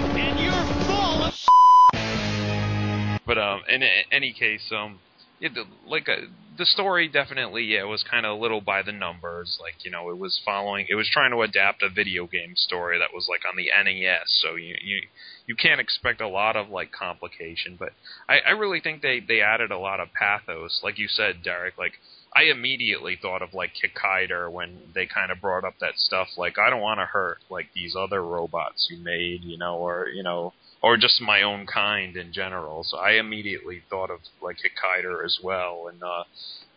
But um, in any case, um, yeah, the, like uh, the story definitely yeah was kind of a little by the numbers. Like you know, it was following, it was trying to adapt a video game story that was like on the NES. So you you you can't expect a lot of like complication. But I, I really think they they added a lot of pathos, like you said, Derek. Like I immediately thought of like Kikaider when they kind of brought up that stuff. Like I don't want to hurt like these other robots you made, you know, or you know, or just my own kind in general. So I immediately thought of like Kikaider as well, and uh,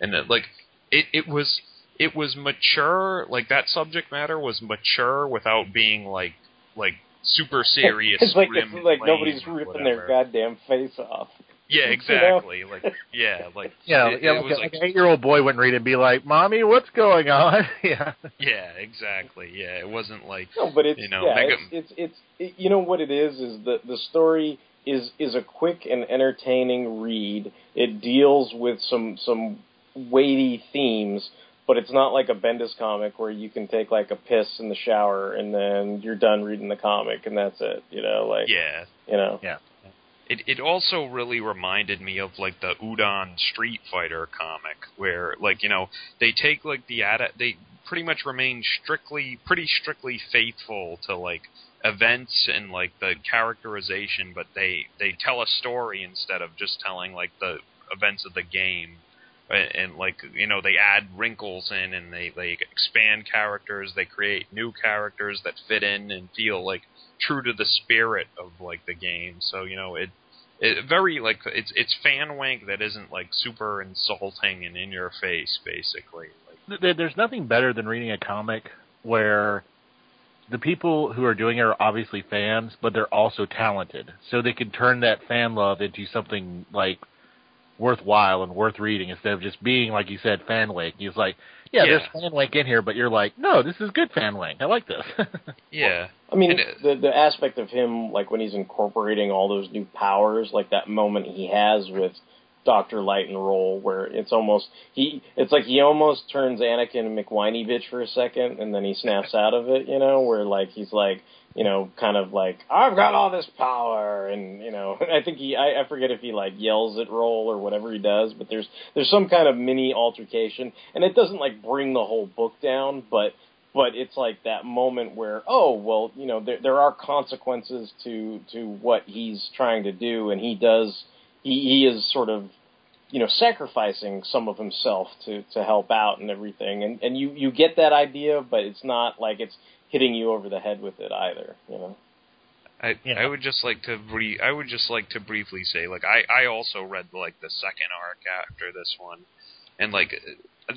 and it, like it it was it was mature. Like that subject matter was mature without being like like super serious. it's like grim, it's like nobody's ripping their goddamn face off. Yeah, You know? exactly. Like yeah, like Yeah, it, yeah, it like, was a- like like an eight-year-old boy wouldn't read it and be like, "Mommy, what's going on?" yeah. yeah, exactly. Yeah, it wasn't like No, but it's you know yeah, Mega, it's, it's it's it, you know what it is is the the story is is a quick and entertaining read. It deals with some some weighty themes, but it's not like a Bendis comic where you can take like a piss in the shower and then you're done reading the comic and that's it. You know, like yeah. you know. Yeah. It it also really reminded me of like the Udon Street Fighter comic where like you know they take like the ad they pretty much remain strictly pretty strictly faithful to like events and like the characterization but they they tell a story instead of just telling like the events of the game. And, and like you know they add wrinkles in and they they expand characters they create new characters that fit in and feel like true to the spirit of like the game. So you know it it very like it's it's fan wank that isn't like super insulting and in your face basically like There's nothing better than reading a comic where the people who are doing it are obviously fans, but they're also talented, so they can turn that fan love into something like worthwhile and worth reading instead of just being like you said fan wank. He's like, yeah, Yeah. there's fan wank in here, but you're like, no, this is good fan wank. I like this. yeah I mean, the the aspect of him, like when he's incorporating all those new powers, like that moment he has with Doctor Light and Roll, where it's almost he, it's like he almost turns Anakin McWhiney bitch for a second, and then he snaps out of it, you know, where like he's like, you know, kind of like I've got all this power, and you know, I think he, I, I forget if he like yells at Roll or whatever he does, but there's there's some kind of mini altercation, and it doesn't like bring the whole book down, but but it's like that moment where oh well you know there there are consequences to to what he's trying to do and he does he he is sort of you know sacrificing some of himself to to help out and everything. And and you you get that idea but it's not like it's hitting you over the head with it either you know? I I would just like to re- I would just like to briefly say like I I also read like the second arc after this one, and like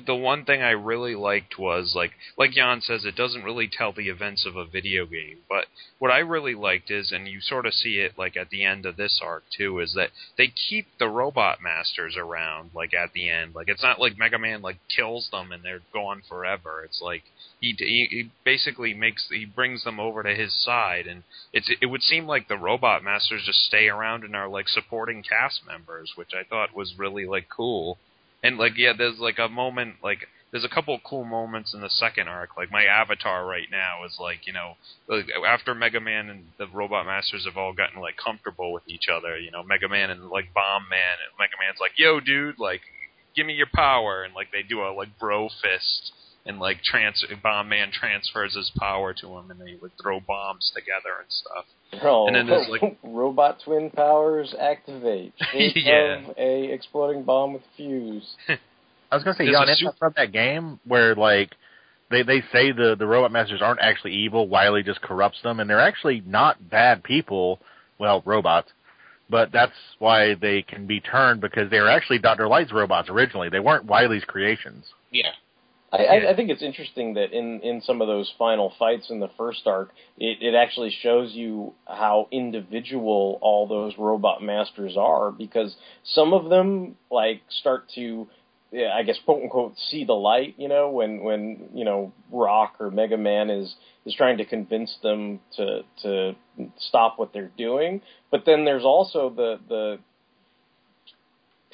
the one thing I really liked was like like Jan says it doesn't really tell the events of a video game, but what I really liked is and you sort of see it like at the end of this arc too is that they keep the robot masters around like at the end. Like it's not like Mega Man like kills them and they're gone forever. It's like he, he he basically makes he brings them over to his side and it's it would seem like the robot masters just stay around and are like supporting cast members which i thought was really like cool and like yeah there's like a moment like there's a couple of cool moments in the second arc. Like my avatar right now is like you know like, after mega man and the robot masters have all gotten like comfortable with each other you know mega man and like bomb man and mega man's like yo dude like give me your power. And like they do a like bro fist and like trans bomb man transfers his power to him and they would throw bombs together and stuff oh, and then there's like robot twin powers activate Think Yeah. a exploding bomb with fuse I was gonna say, There's Jan, a isn't that from that game where like they they say the the robot masters aren't actually evil, Wily just corrupts them, and they're actually not bad people. Well, robots, but that's why they can be turned because they were actually Doctor Light's robots originally. They weren't Wily's creations. Yeah. I, I, I think it's interesting that in, in some of those final fights in the first arc, it, it actually shows you how individual all those robot masters are because some of them like start to yeah, I guess quote unquote see the light, you know, when when you know Rock or Mega Man is is trying to convince them to to stop what they're doing. But then there's also the the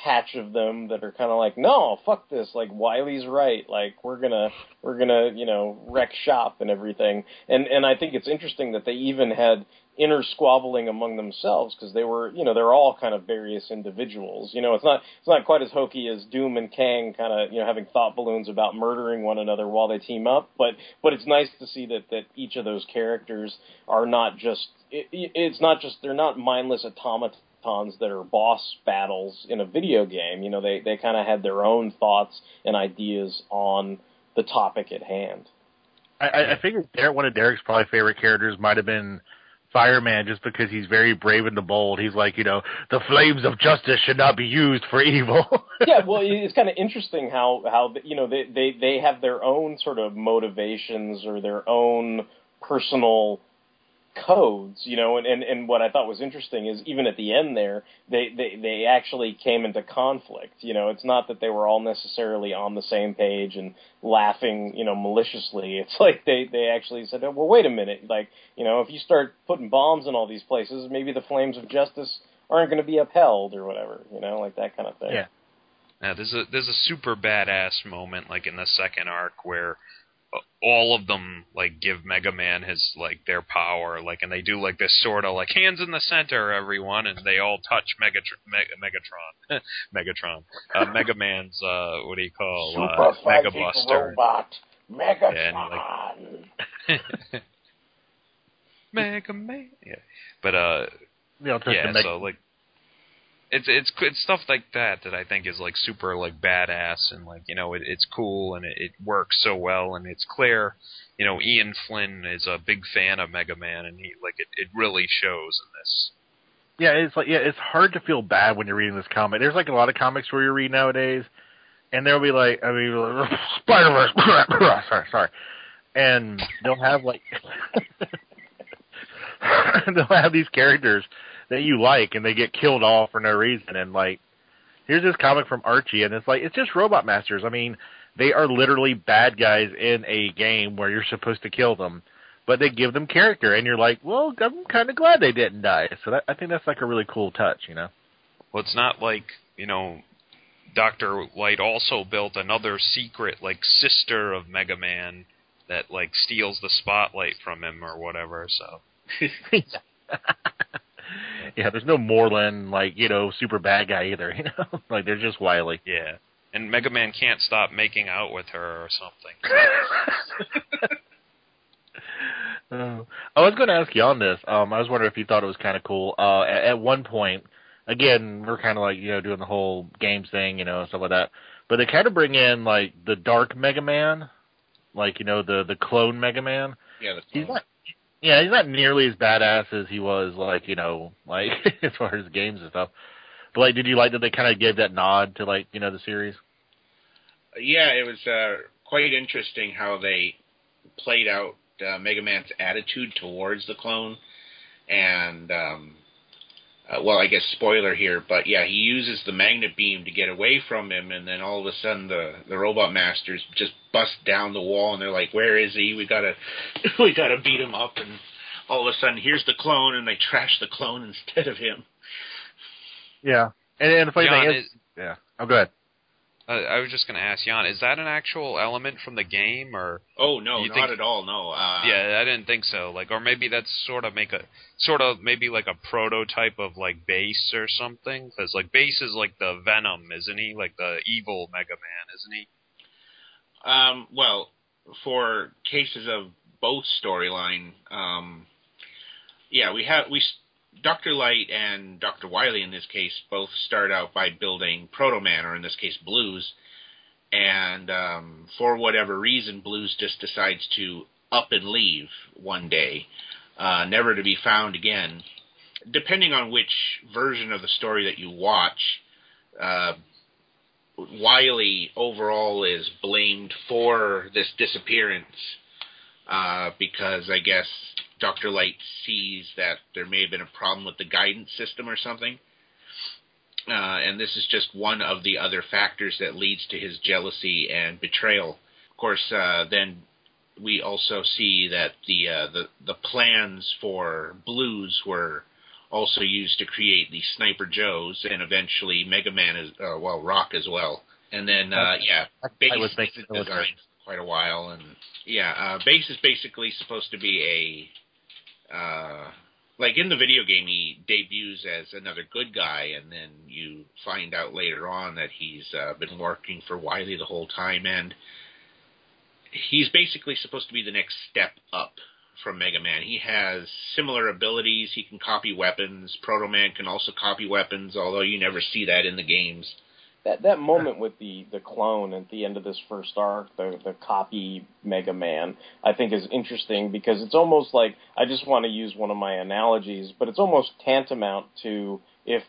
patch of them that are kind of like, no, fuck this. Like Wily's right. Like we're gonna we're gonna you know wreck shop and everything. And and I think it's interesting that they even had inner squabbling among themselves because they were you know they're all kind of various individuals. You know it's not it's not quite as hokey as Doom and Kang kind of you know having thought balloons about murdering one another while they team up. But but it's nice to see that that each of those characters are not just it, it's not just they're not mindless automatons that are boss battles in a video game. You know, they they kind of had their own thoughts and ideas on the topic at hand. I, I- I figured Derek, one of Derek's probably favorite characters might have been Fireman, just because he's very brave and bold. He's like, you know, the flames of justice should not be used for evil. yeah, well, it's kind of interesting how how you know they they they have their own sort of motivations or their own personal codes, you know, and, and, and what I thought was interesting is even at the end there, they, they, they actually came into conflict. You know, it's not that they were all necessarily on the same page and laughing, you know, maliciously. It's like they, they actually said, oh, well, wait a minute. Like, you know, if you start putting bombs in all these places, maybe the flames of justice aren't going to be upheld or whatever, you know, like that kind of thing. Yeah. Now there's a there's a super badass moment like in the second arc where all of them like give Mega Man his like their power like and they do like this sort of like hands in the center everyone and they all touch Megatron Meg- Megatron. Megatron. Uh, Mega Man's uh what do you call Super uh, Mega Buster. robot. Megatron. Yeah, and, like- Mega Man. Yeah. But uh They'll yeah Meg- so like it's it's it's stuff like that that I think is like super like badass and like you know it, it's cool and it, it works so well and it's clear you know Ian Flynn is a big fan of Mega Man and he like it it really shows in this. Yeah, it's like yeah, it's hard to feel bad when you're reading this comic. There's like a lot of comics where you read nowadays, and they'll be like, I mean, Spider Verse, sorry, sorry, and they'll have like they'll have these characters that you like, and they get killed off for no reason, and like here's this comic from Archie, and it's like it's just Robot Masters. I mean, they are literally bad guys in a game where you're supposed to kill them, but they give them character, and you're like, well, I'm kind of glad they didn't die. So that, I think that's like a really cool touch, you know. Well, it's not like you know. Doctor Light also built another secret, like sister of Mega Man, that like steals the spotlight from him or whatever. So yeah, there's no Moreland like you know super bad guy either. You know, like they're just Wily. Yeah. And Mega Man can't stop making out with her or something. Uh, I was going to ask you on this. Um, I was wondering if you thought it was kind of cool. Uh, at, at one point, again, we're kind of like you know doing the whole games thing, you know, stuff like that. But they kind of bring in like the Dark Mega Man, like you know the the clone Mega Man. Yeah, the He's not. Yeah, he's not nearly as badass as he was, like you know, like as far as games and stuff. But like, did you like that they kind of gave that nod to like you know the series? Yeah, it was uh, quite interesting how they played out uh, Mega Man's attitude towards the clone, and um, uh, well, I guess spoiler here, but yeah, he uses the magnet beam to get away from him, and then all of a sudden the the robot masters just bust down the wall, and they're like, "Where is he? We gotta we gotta beat him up!" And all of a sudden, here's the clone, and they trash the clone instead of him. Yeah, and, and the funny John, thing is, is- yeah. Oh, go ahead. Uh, I was just going to ask Jan, is that an actual element from the game, or Oh no, not think- at all. No. Uh, yeah, I didn't think so. Like, or maybe that's sort of make a sort of maybe like a prototype of like Bass or something, because like Bass is like the Venom, isn't he? Like the evil Mega Man, isn't he? Um, well, for cases of both storyline, um, yeah, we have we Doctor Light and Doctor Wily in this case both start out by building Proto Man, or in this case Blues, and um, for whatever reason, Blues just decides to up and leave one day, uh, never to be found again. Depending on which version of the story that you watch, uh, Wily overall is blamed for this disappearance uh, because I guess Dr. Light sees that there may have been a problem with the guidance system or something. Uh, and this is just one of the other factors that leads to his jealousy and betrayal. Of course, uh, then we also see that the, uh, the the plans for Blues were also used to create the Sniper Joes and eventually Mega Man as uh, well, Rock as well. And then uh, yeah, Bass I was was making those designed for quite a while, and yeah, uh, Bass is basically supposed to be a uh, like in the video game he debuts as another good guy, and then you find out later on that he's uh, been working for Wily the whole time, and he's basically supposed to be the next step up from Mega Man. He has similar abilities. He can copy weapons. Proto Man can also copy weapons, although you never see that in the games. That that moment with the the clone at the end of this first arc, the the copy Mega Man, I think is interesting because it's almost like I just want to use one of my analogies, but it's almost tantamount to if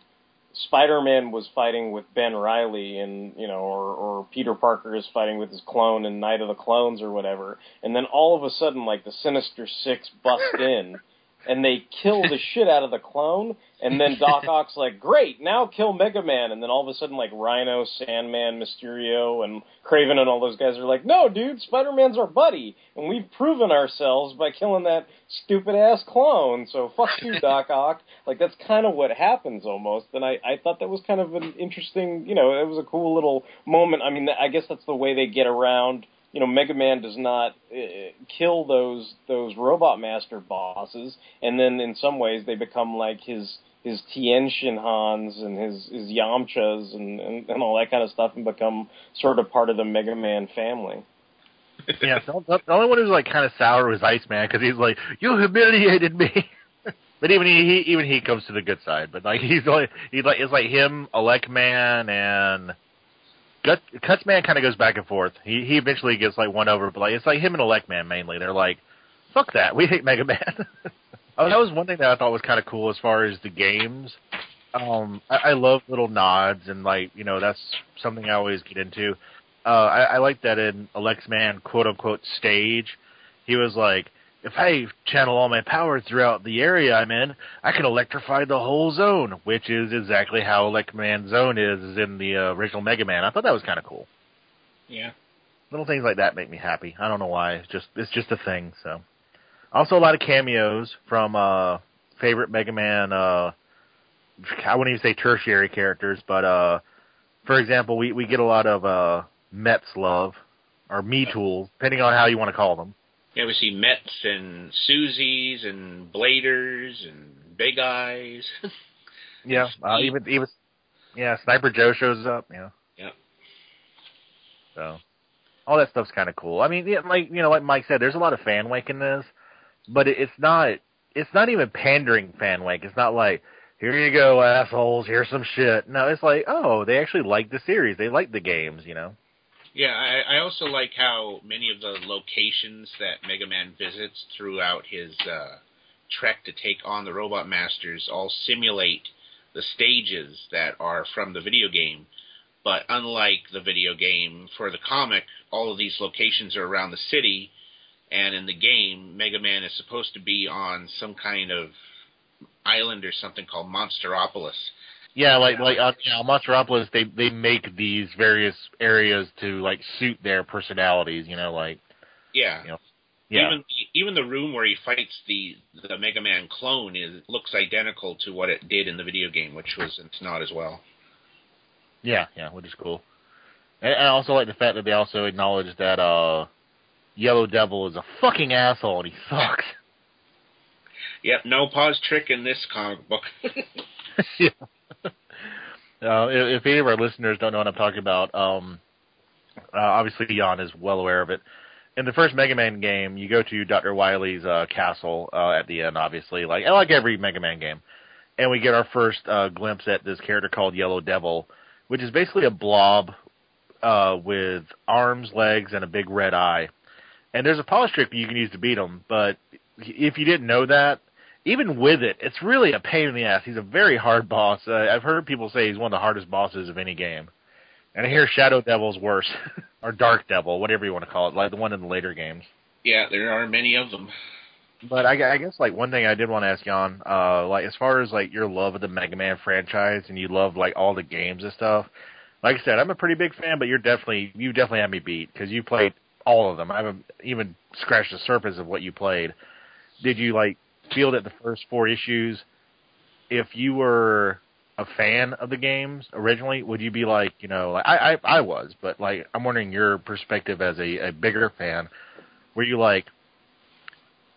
Spider-Man was fighting with Ben Riley and you know, or, or Peter Parker is fighting with his clone in Night of the Clones or whatever, and then all of a sudden like the Sinister Six bust in and they kill the shit out of the clone, and then Doc Ock's like, great, now kill Mega Man, and then all of a sudden like Rhino, Sandman, Mysterio, and Kraven and all those guys are like, no, dude, Spider-Man's our buddy, and we've proven ourselves by killing that stupid ass clone, so fuck you, Doc Ock. Like that's kind of what happens almost, and I I thought that was kind of an interesting, you know, it was a cool little moment. I mean, I guess that's the way they get around you know, Mega Man does not uh, kill those those Robot Master bosses, and then in some ways they become like his his Tien Shin Hans and his his Yamchas and, and and all that kind of stuff, and become sort of part of the Mega Man family. yeah, the, the only one who's like kind of sour was Iceman because he's like, "You humiliated me." but even he, he, even he comes to the good side. But like he's like he's like it's like him, Elec Man, and Cuts Man kind of goes back and forth. He he eventually gets like one over, but like it's like him and Elec Man mainly. They're like, "Fuck that, we hate Mega Man." oh, that was one thing that I thought was kind of cool as far as the games. Um, I, I love little nods and like you know that's something I always get into. Uh, I, I like that in Elec Man quote unquote stage, he was like, if I channel all my power throughout the area I'm in, I can electrify the whole zone, which is exactly how Elec Man Zone is, is in the uh, original Mega Man. I thought that was kind of cool. Yeah. Little things like that make me happy. I don't know why. It's just it's just a thing. So, also a lot of cameos from uh favorite Mega Man. uh I wouldn't even say tertiary characters, but uh for example, we we get a lot of uh Met's love or Metools, depending on how you want to call them. Yeah, we see Mets and Susies and Bladers and Big Eyes. Yeah, uh, even even yeah, Sniper Joe shows up. Yeah. Yeah. So all that stuff's kind of cool. I mean, yeah, like you know, like Mike said, there's a lot of fan wank in this, but it, it's not it's not even pandering fan wank. It's not like here you go, assholes. Here's some shit. No, it's like oh, they actually like the series. They like the games. You know. Yeah, I, I also like how many of the locations that Mega Man visits throughout his uh, trek to take on the Robot Masters all simulate the stages that are from the video game. But unlike the video game, for the comic, all of these locations are around the city, and in the game, Mega Man is supposed to be on some kind of island or something called Monsteropolis. Yeah, like like uh, you know, Monsteropolis, they they make these various areas to like suit their personalities. You know, like Yeah. you know, yeah, Even the, even the room where he fights the the Mega Man clone is looks identical to what it did in the video game, which was it's not as well. yeah, yeah, which is cool. And I also like the fact that they also acknowledge that uh, Yellow Devil is a fucking asshole and he sucks. Yep, no pause trick in this comic book. yeah. Uh, if, any of our listeners don't know what I'm talking about, um, uh, obviously Jan is well aware of it. In the first Mega Man game, you go to Dr. Wily's uh, castle uh, at the end, obviously, like like every Mega Man game, and we get our first uh, glimpse at this character called Yellow Devil, which is basically a blob uh, with arms, legs, and a big red eye. And there's a pause trick you can use to beat him, but if you didn't know that, even with it, it's really a pain in the ass. He's a very hard boss. Uh, I've heard people say he's one of the hardest bosses of any game. And I hear Shadow Devil's worse, or Dark Devil, whatever you want to call it, like the one in the later games. Yeah, there are many of them. But I, I guess like one thing I did want to ask Jan, uh, like as far as like your love of the Mega Man franchise and you love like all the games and stuff. Like I said, I'm a pretty big fan, but you're definitely you definitely have me beat because you played all of them. I haven't even scratched the surface of what you played. Did you like feel that the first four issues, if you were a fan of the games originally, would you be like, you know, like I, I I was, but like I'm wondering your perspective as a, a bigger fan. Were you like,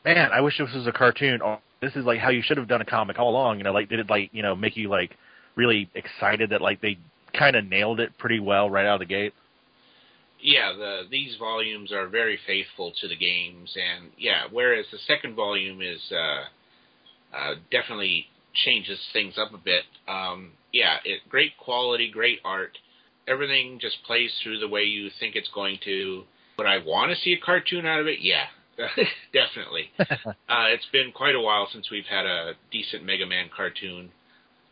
man, I wish this was a cartoon, or this is like how you should have done a comic all along? You know, like did it like you know make you like really excited that like they kind of nailed it pretty well right out of the gate? Yeah, the these volumes are very faithful to the games, and yeah, whereas the second volume is uh, uh, definitely changes things up a bit. Um, yeah, it great quality, great art. Everything just plays through the way you think it's going to. Would I want to see a cartoon out of it? Yeah, definitely. uh, it's been quite a while since we've had a decent Mega Man cartoon.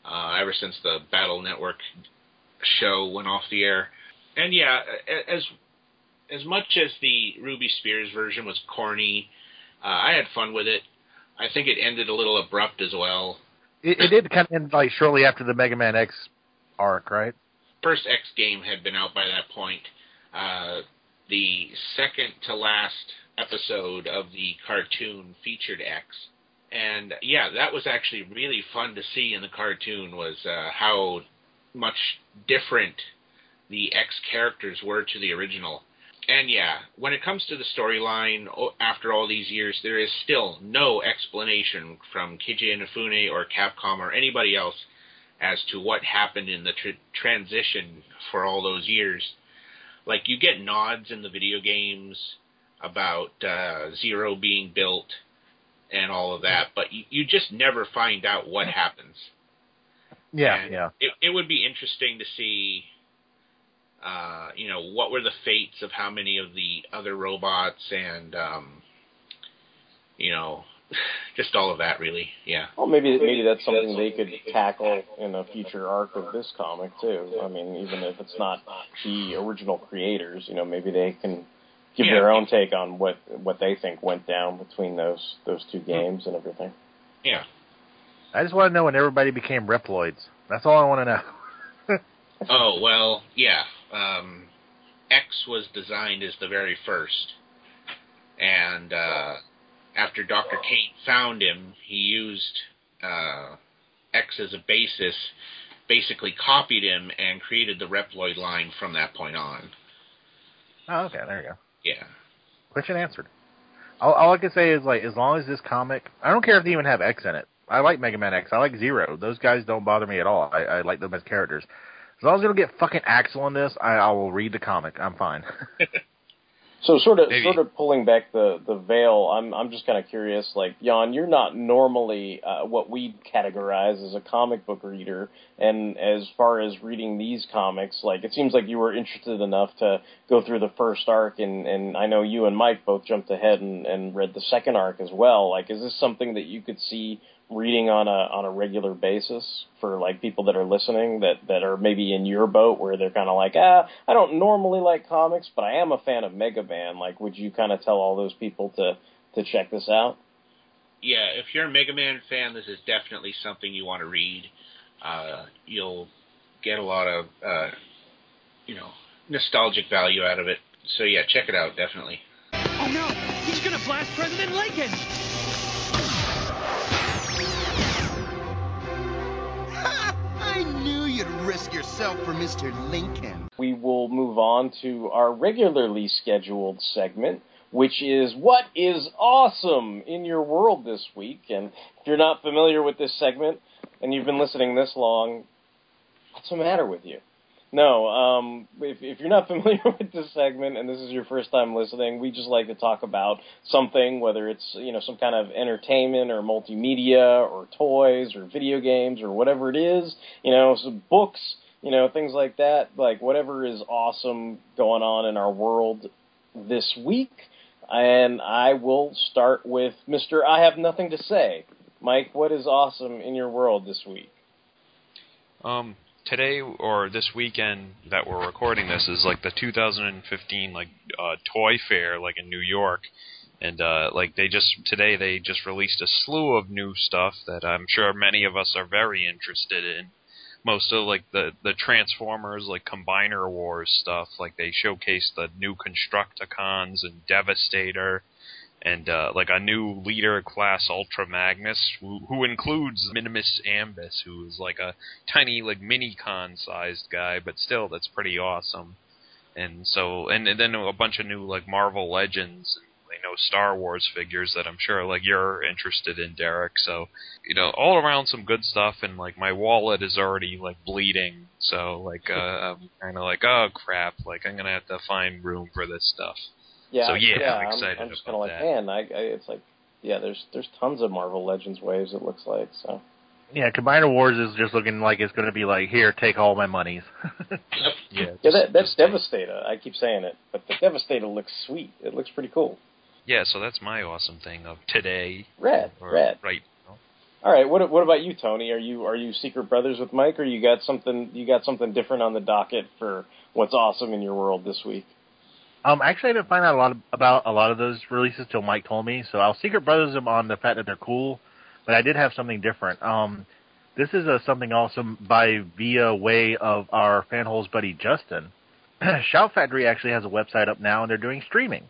Uh, ever since the Battle Network show went off the air, and yeah, as as much as the Ruby Spears version was corny, uh, I had fun with it. I think it ended a little abrupt as well. It, it did kind of end like shortly after the Mega Man X arc, right? First X game had been out by that point. Uh, the second to last episode of the cartoon featured X. And yeah, that was actually really fun to see in the cartoon was uh, how much different the X characters were to the original. And yeah, when it comes to the storyline, after all these years, there is still no explanation from Keiji Inafune or Capcom or anybody else as to what happened in the tr- transition for all those years. Like you get nods in the video games about uh, Zero being built and all of that, but you, you just never find out what happens. Yeah, And yeah. It, it would be interesting to see, uh, you know, what were the fates of how many of the other robots and, um, you know, just all of that, really. Yeah. Well, maybe maybe that's something they could tackle in a future arc of this comic too. I mean, even if it's not the original creators, you know, maybe they can give Yeah. their own take on what what they think went down between those those two games and everything. Yeah. I just want to know when everybody became Reploids. That's all I want to know. Oh well, yeah. Um, X was designed as the very first, and uh, after Doctor Cain found him, he used uh, X as a basis, basically copied him and created the Reploid line from that point on. Oh, okay, there you go. Yeah. Question answered. All, all I can say is like, as long as this comic, I don't care if they even have X in it. I like Mega Man X. I like Zero. Those guys don't bother me at all. I, I like them as characters. As long as they don't get fucking Axl in this, I, I will read the comic. I'm fine. So sort of Maybe. sort of pulling back the the veil, I'm I'm just kind of curious. Like Jan, you're not normally uh, what we categorize as a comic book reader, and as far as reading these comics, like it seems like you were interested enough to go through the first arc, and and I know you and Mike both jumped ahead and and read the second arc as well. Like, is this something that you could see reading on a on a regular basis for like people that are listening that that are maybe in your boat where they're kind of like ah I don't normally like comics but I am a fan of Mega Man like would you kind of tell all those people to to check this out Yeah, if you're a Mega Man fan, this is definitely something you want to read. Uh, you'll get a lot of, uh, you know, nostalgic value out of it. So yeah, check it out, definitely. Oh no! He's gonna blast President Lincoln! Risk yourself for Mr. Lincoln. we will move on to our regularly scheduled segment which is what is awesome in your world this week and if you're not familiar with this segment and you've been listening this long what's the matter with you no, um, if, if you're not familiar with this segment and this is your first time listening, we just like to talk about something, whether it's you know some kind of entertainment or multimedia or toys or video games or whatever it is, you know, some books, you know, things like that, like whatever is awesome going on in our world this week. And I will start with Mr. I have nothing to say. Mike, what is awesome in your world this week? Um, today or this weekend that we're recording this is like the 2015 like uh, toy fair like in New York, and uh, like they just today they just released a slew of new stuff that I'm sure many of us are very interested in. Most of like the the Transformers like Combiner Wars stuff, like they showcased the new Constructicons and Devastator and uh, like a new leader class Ultra Magnus, who, who includes Minimus Ambus, who is like a tiny like mini con sized guy, but still that's pretty awesome. And so, and, and then a bunch of new like Marvel Legends, and, you know, Star Wars figures that I'm sure like you're interested in, Derek. So, you know, all around some good stuff, and like my wallet is already like bleeding. So like, uh, I'm kind of like, oh crap, like I'm gonna have to find room for this stuff. Yeah. So yeah, yeah I'm excited I'm, just kind of like, that. man, I, I, it's like, yeah, there's there's tons of Marvel Legends waves. It looks like so. Yeah, Combiner Wars is just looking like it's going to be like, here, take all my monies. Yeah, Yeah, that, that's Devastator. I keep saying it, but the Devastator looks sweet. It looks pretty cool. Yeah, so that's my awesome thing of today. Red, red. Right. All right, what what about you, Tony? Are you are you secret brothers with Mike, or you got something you got something different on the docket for what's awesome in your world this week? Um, actually, I didn't find out a lot of, about a lot of those releases till Mike told me. So I'll secret brothers them on the fact that they're cool, but I did have something different. Um, this is a something awesome by via way of our fanholes buddy Justin. Shout Factory actually has a website up now, and they're doing streaming,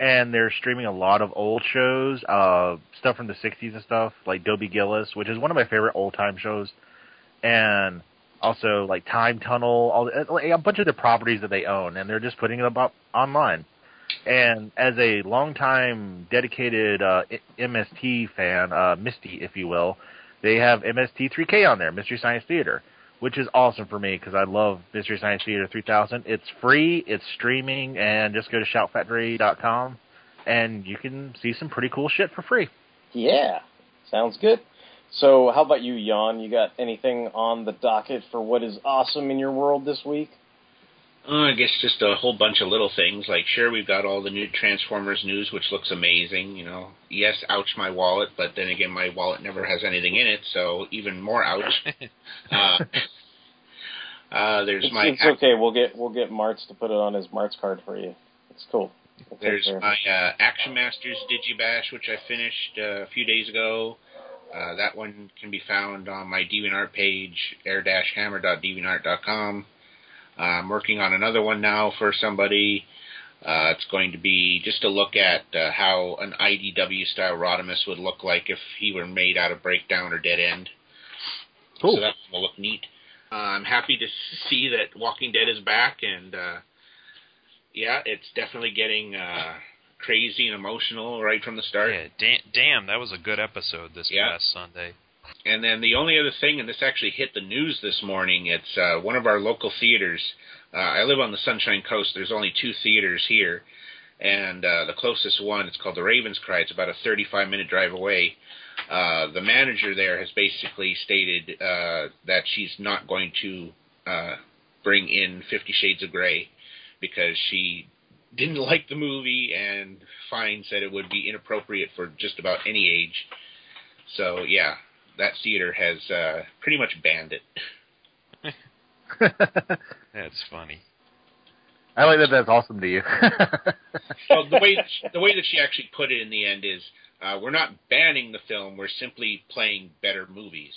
and they're streaming a lot of old shows, uh, stuff from the '60s and stuff, like Dobie Gillis, which is one of my favorite old time shows, and also like Time Tunnel, all the, a bunch of the properties that they own, and they're just putting them up online. And as a longtime dedicated uh, MST fan, uh, Misty, if you will, they have MST3K on there, Mystery Science Theater, which is awesome for me because I love Mystery Science Theater 3000. It's free, it's streaming, and just go to shoutfactory.com and you can see some pretty cool shit for free. Yeah, sounds good. So, how about you, Jan? You got anything on the docket for what is awesome in your world this week? Uh, I guess just a whole bunch of little things. Like, sure, we've got all the new Transformers news, which looks amazing. You know, yes, ouch my wallet, but then again, my wallet never has anything in it, so even more ouch. uh, uh, there's It's, my it's okay. We'll get we'll get Martz to put it on his Martz card for you. It's cool. We'll There's care my uh, Action Masters Digibash, which I finished uh, a few days ago. Uh, that one can be found on my DeviantArt page, air-hammer.deviantart.com. Uh, I'm working on another one now for somebody. Uh, it's going to be just a look at uh, how an IDW style Rodimus would look like if he were made out of Breakdown or Dead End. Cool. So that will look neat. Uh, I'm happy to see that Walking Dead is back, and uh, yeah, it's definitely getting uh, crazy and emotional right from the start. Yeah, da- damn, that was a good episode this Yeah. past Sunday. And then the only other thing, and this actually hit the news this morning, it's uh, one of our local theaters. Uh, I live on the Sunshine Coast. There's only two theaters here, and uh, the closest one, it's called the Ravens Cry. It's about a 35 minute drive away. Uh, the manager there has basically stated uh, that she's not going to uh, bring in Fifty Shades of Grey because she didn't like the movie and Fine said it would be inappropriate for just about any age. So yeah, that theater has uh, pretty much banned it. That's funny. I like that that's awesome to you. well, the way the way that she actually put it in the end is, uh, we're not banning the film. We're simply playing better movies.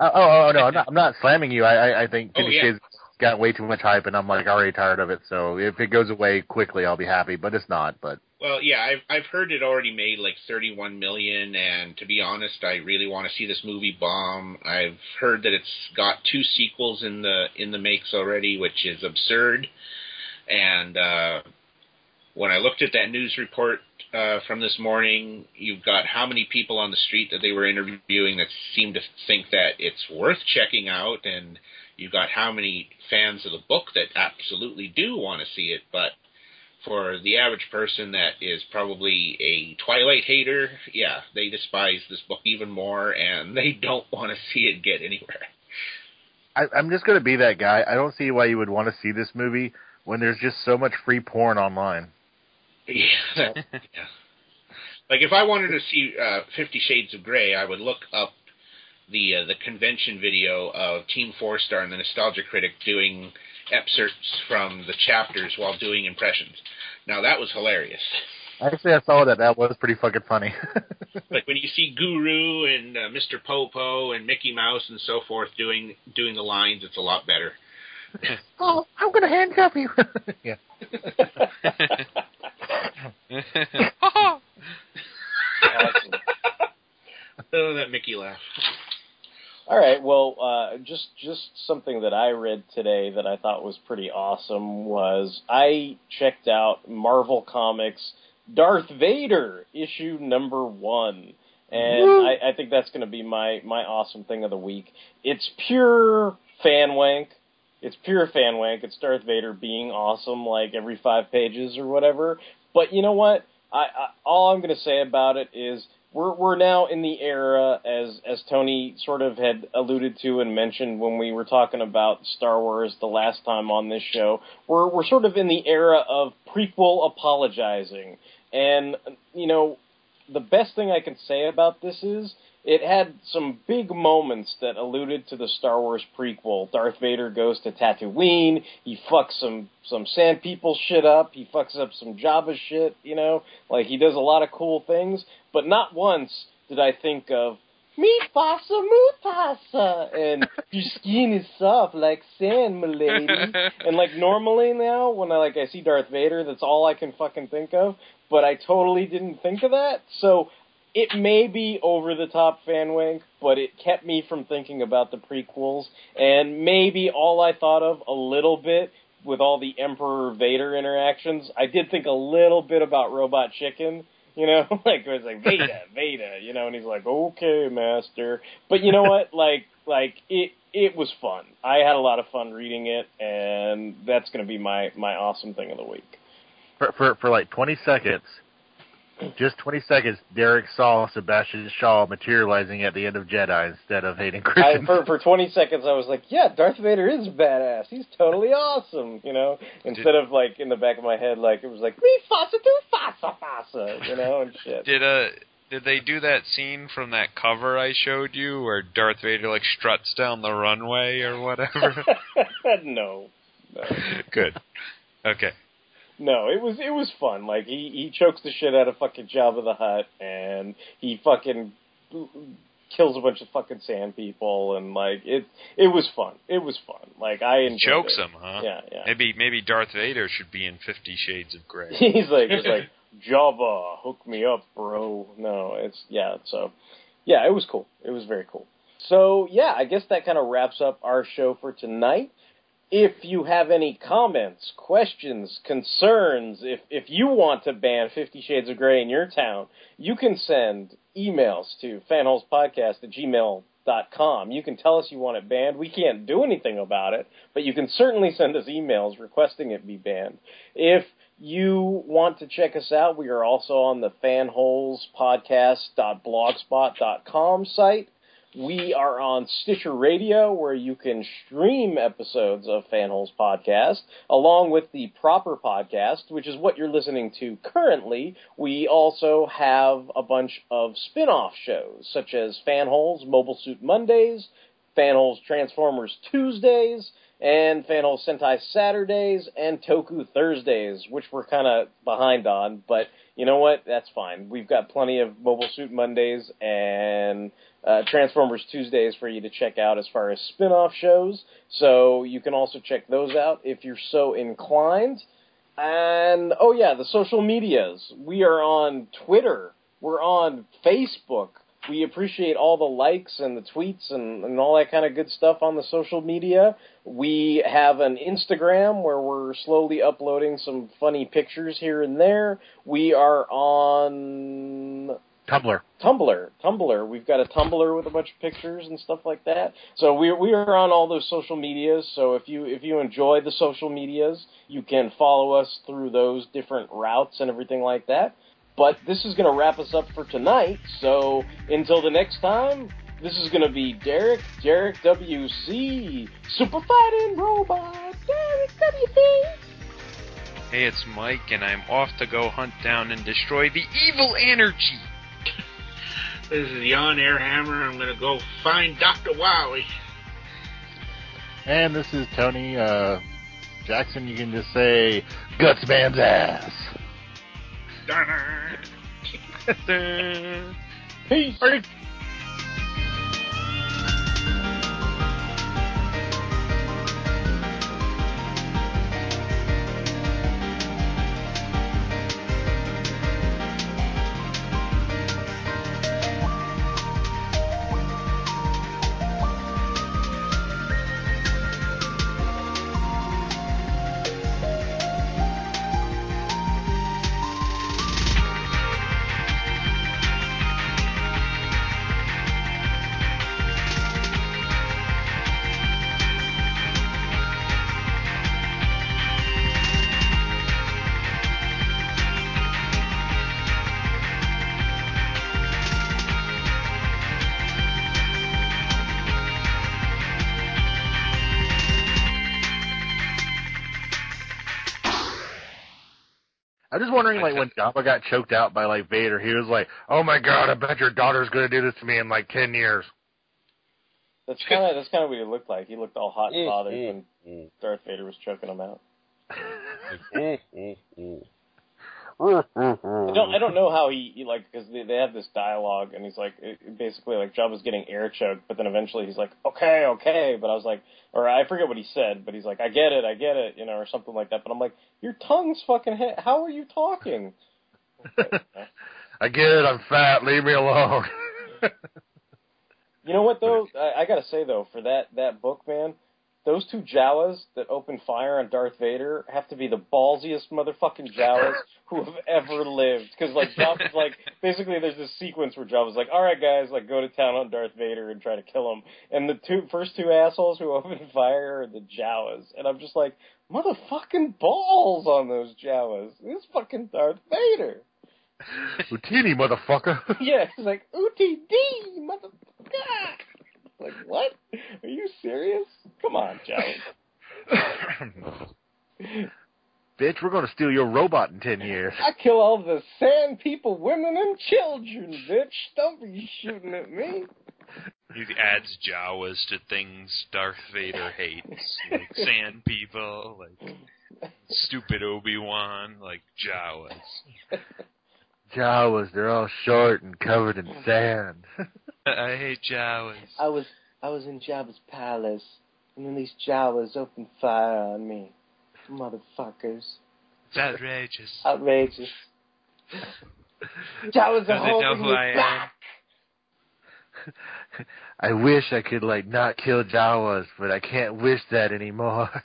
Oh, oh, oh, no, I'm not, I'm not slamming you. I, I, I think Oh, Fifty yeah. Shades got way too much hype, and I'm like already tired of it. So if it goes away quickly, I'll be happy. But it's not. But Well, yeah, I've I've heard it already made like 31 million, and to be honest, I really want to see this movie bomb. I've heard that it's got two sequels in the in the makes already, which is absurd. And uh, when I looked at that news report uh, from this morning, you've got how many people on the street that they were interviewing that seem to think that it's worth checking out, and you've got how many fans of the book that absolutely do want to see it, but for the average person that is probably a Twilight hater, yeah, they despise this book even more, and they don't want to see it get anywhere. I, I'm just gonna be that guy. I don't see why you would want to see this movie when there's just so much free porn online. Yeah. yeah. Like if I wanted to see uh, Fifty Shades of Grey, I would look up the uh, the convention video of Team Four Star and the Nostalgia Critic doing excerpts from the chapters while doing impressions. Now that was hilarious. Actually, I saw that. That was pretty fucking funny. like when you see Guru and uh, Mr. Popo and Mickey Mouse and so forth doing doing the lines, it's a lot better. oh, I'm gonna handcuff you. yeah. oh, that Mickey laugh. All right. Well, uh, just just something that I read today that I thought was pretty awesome was I checked out Marvel Comics Darth Vader issue number one, and I, I think that's going to be my my awesome thing of the week. It's pure fan wank. It's pure fan wank. It's Darth Vader being awesome, like every five pages or whatever. But you know what? I, I all I'm going to say about it is we're we're now in the era as as Tony sort of had alluded to and mentioned when we were talking about Star Wars the last time on this show. We're we're sort of in the era of prequel apologizing. And you know, the best thing I can say about this is it had some big moments that alluded to the Star Wars prequel. Darth Vader goes to Tatooine. He fucks some some Sand People shit up. He fucks up some Jabba shit. You know, like he does a lot of cool things. But not once did I think of me Mufasa, Mufasa, and your skin is soft like sand, milady. and like normally now, when I like I see Darth Vader, that's all I can fucking think of. But I totally didn't think of that. So it may be over the top fan wank, but it kept me from thinking about the prequels. And maybe all I thought of a little bit with all the Emperor Vader interactions, I did think a little bit about Robot Chicken. You know, like it was like Veda, Veda, you know, and he's like, okay, master. But you know what? Like, like it, it was fun. I had a lot of fun reading it, and that's going to be my my awesome thing of the week. For, for for like 20 seconds, just 20 seconds, Derek saw Sebastian Shaw materializing at the end of Jedi instead of Hayden I, Christensen. for for 20 seconds, I was like, yeah, Darth Vader is badass. He's totally awesome, you know. Instead of like in the back of my head, like it was like me fasa do fasa fasa, you know, and shit. Did uh did they do that scene from that cover I showed you where Darth Vader like struts down the runway or whatever? no, no. Good. Okay. No, it was it was fun. Like he he chokes the shit out of fucking Jabba the Hutt, and he fucking kills a bunch of fucking sand people, and like it it was fun. It was fun. Like I enjoyed Chokes it. him, huh? Yeah, yeah. Maybe maybe Darth Vader should be in Fifty Shades of Grey. he's like he's like Jabba, hook me up, bro. No, it's yeah. So yeah, it was cool. It was very cool. So yeah, I guess that kind of wraps up our show for tonight. If you have any comments, questions, concerns, if if you want to ban Fifty Shades of Grey in your town, you can send emails to fanholespodcast at gmail.com. You can tell us you want it banned. We can't do anything about it, but you can certainly send us emails requesting it be banned. If you want to check us out, we are also on the fanholespodcast.blogspot.com site. We are on Stitcher Radio, where you can stream episodes of Fanholes Podcast, along with the proper podcast, which is what you're listening to currently. We also have a bunch of spin off shows, such as Fanholes Mobile Suit Mondays, Fanholes Transformers Tuesdays, and Fanholes Sentai Saturdays, and Toku Thursdays, which we're kind of behind on, but you know what? That's fine. We've got plenty of Mobile Suit Mondays and uh, Transformers Tuesdays for you to check out as far as spin off shows. So you can also check those out if you're so inclined. And oh, yeah, the social medias. We are on Twitter, we're on Facebook. We appreciate all the likes and the tweets and, and all that kind of good stuff on the social media. We have an Instagram where we're slowly uploading some funny pictures here and there. We are on Tumblr. Tumblr, Tumblr. We've got a Tumblr with a bunch of pictures and stuff like that. So we we are on all those social medias. So if you if you enjoy the social medias, you can follow us through those different routes and everything like that. But this is going to wrap us up for tonight. So until the next time, this is going to be Derek, Derek WC, Super Fighting Robot, Derek WC. Hey, it's Mike, and I'm off to go hunt down and destroy the evil energy. This is Jan Airhammer. I'm gonna go find Dr. Wily. And this is Tony uh, Jackson. You can just say Guts Man's ass. Peace. I'm just wondering, like, when Jabba got choked out by like Vader, he was like, "Oh my God, I bet your daughter's gonna do this to me in like ten years." That's kind of that's kind of what he looked like. He looked all hot and mm, bothered mm, when mm. Darth Vader was choking him out. I don't I don't know how he, he like because they, they have this dialogue and he's like it, basically like Jabba's getting air choked, but then eventually he's like okay okay, but I was like or I forget what he said, but he's like I get it I get it you know or something like that. But I'm like your tongue's fucking hit. How are you talking? I get it. I'm fat. Leave me alone. You know what though? I, I gotta say though, for that that book, man, those two Jawas that open fire on Darth Vader have to be the ballsiest motherfucking Jawas who have ever lived. Because like Jabba's like basically there's this sequence where Jabba's like, all right guys, like go to town on Darth Vader and try to kill him. And the two first two assholes who open fire are the Jawas, and I'm just like, motherfucking balls on those Jawas. This fucking Darth Vader. Utinni, motherfucker. Yeah, he's like UTD, motherfucker. Like what? Are you serious? Come on, Jawas. Bitch, we're gonna steal your robot in ten years. I kill all the sand people, women, and children, bitch. Don't be shooting at me. He adds Jawas to things Darth Vader hates, like sand people, like stupid Obi Wan, like Jawas. Jawas, they're all short and covered in sand. I hate Jawas. I was I was in Jabba's palace, and then these Jawas opened fire on me. Motherfuckers. It's outrageous. Outrageous. Jawas are holding who me I am? back. I wish I could like not kill Jawas, but I can't wish that anymore.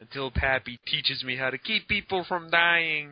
Until Pappy teaches me how to keep people from dying.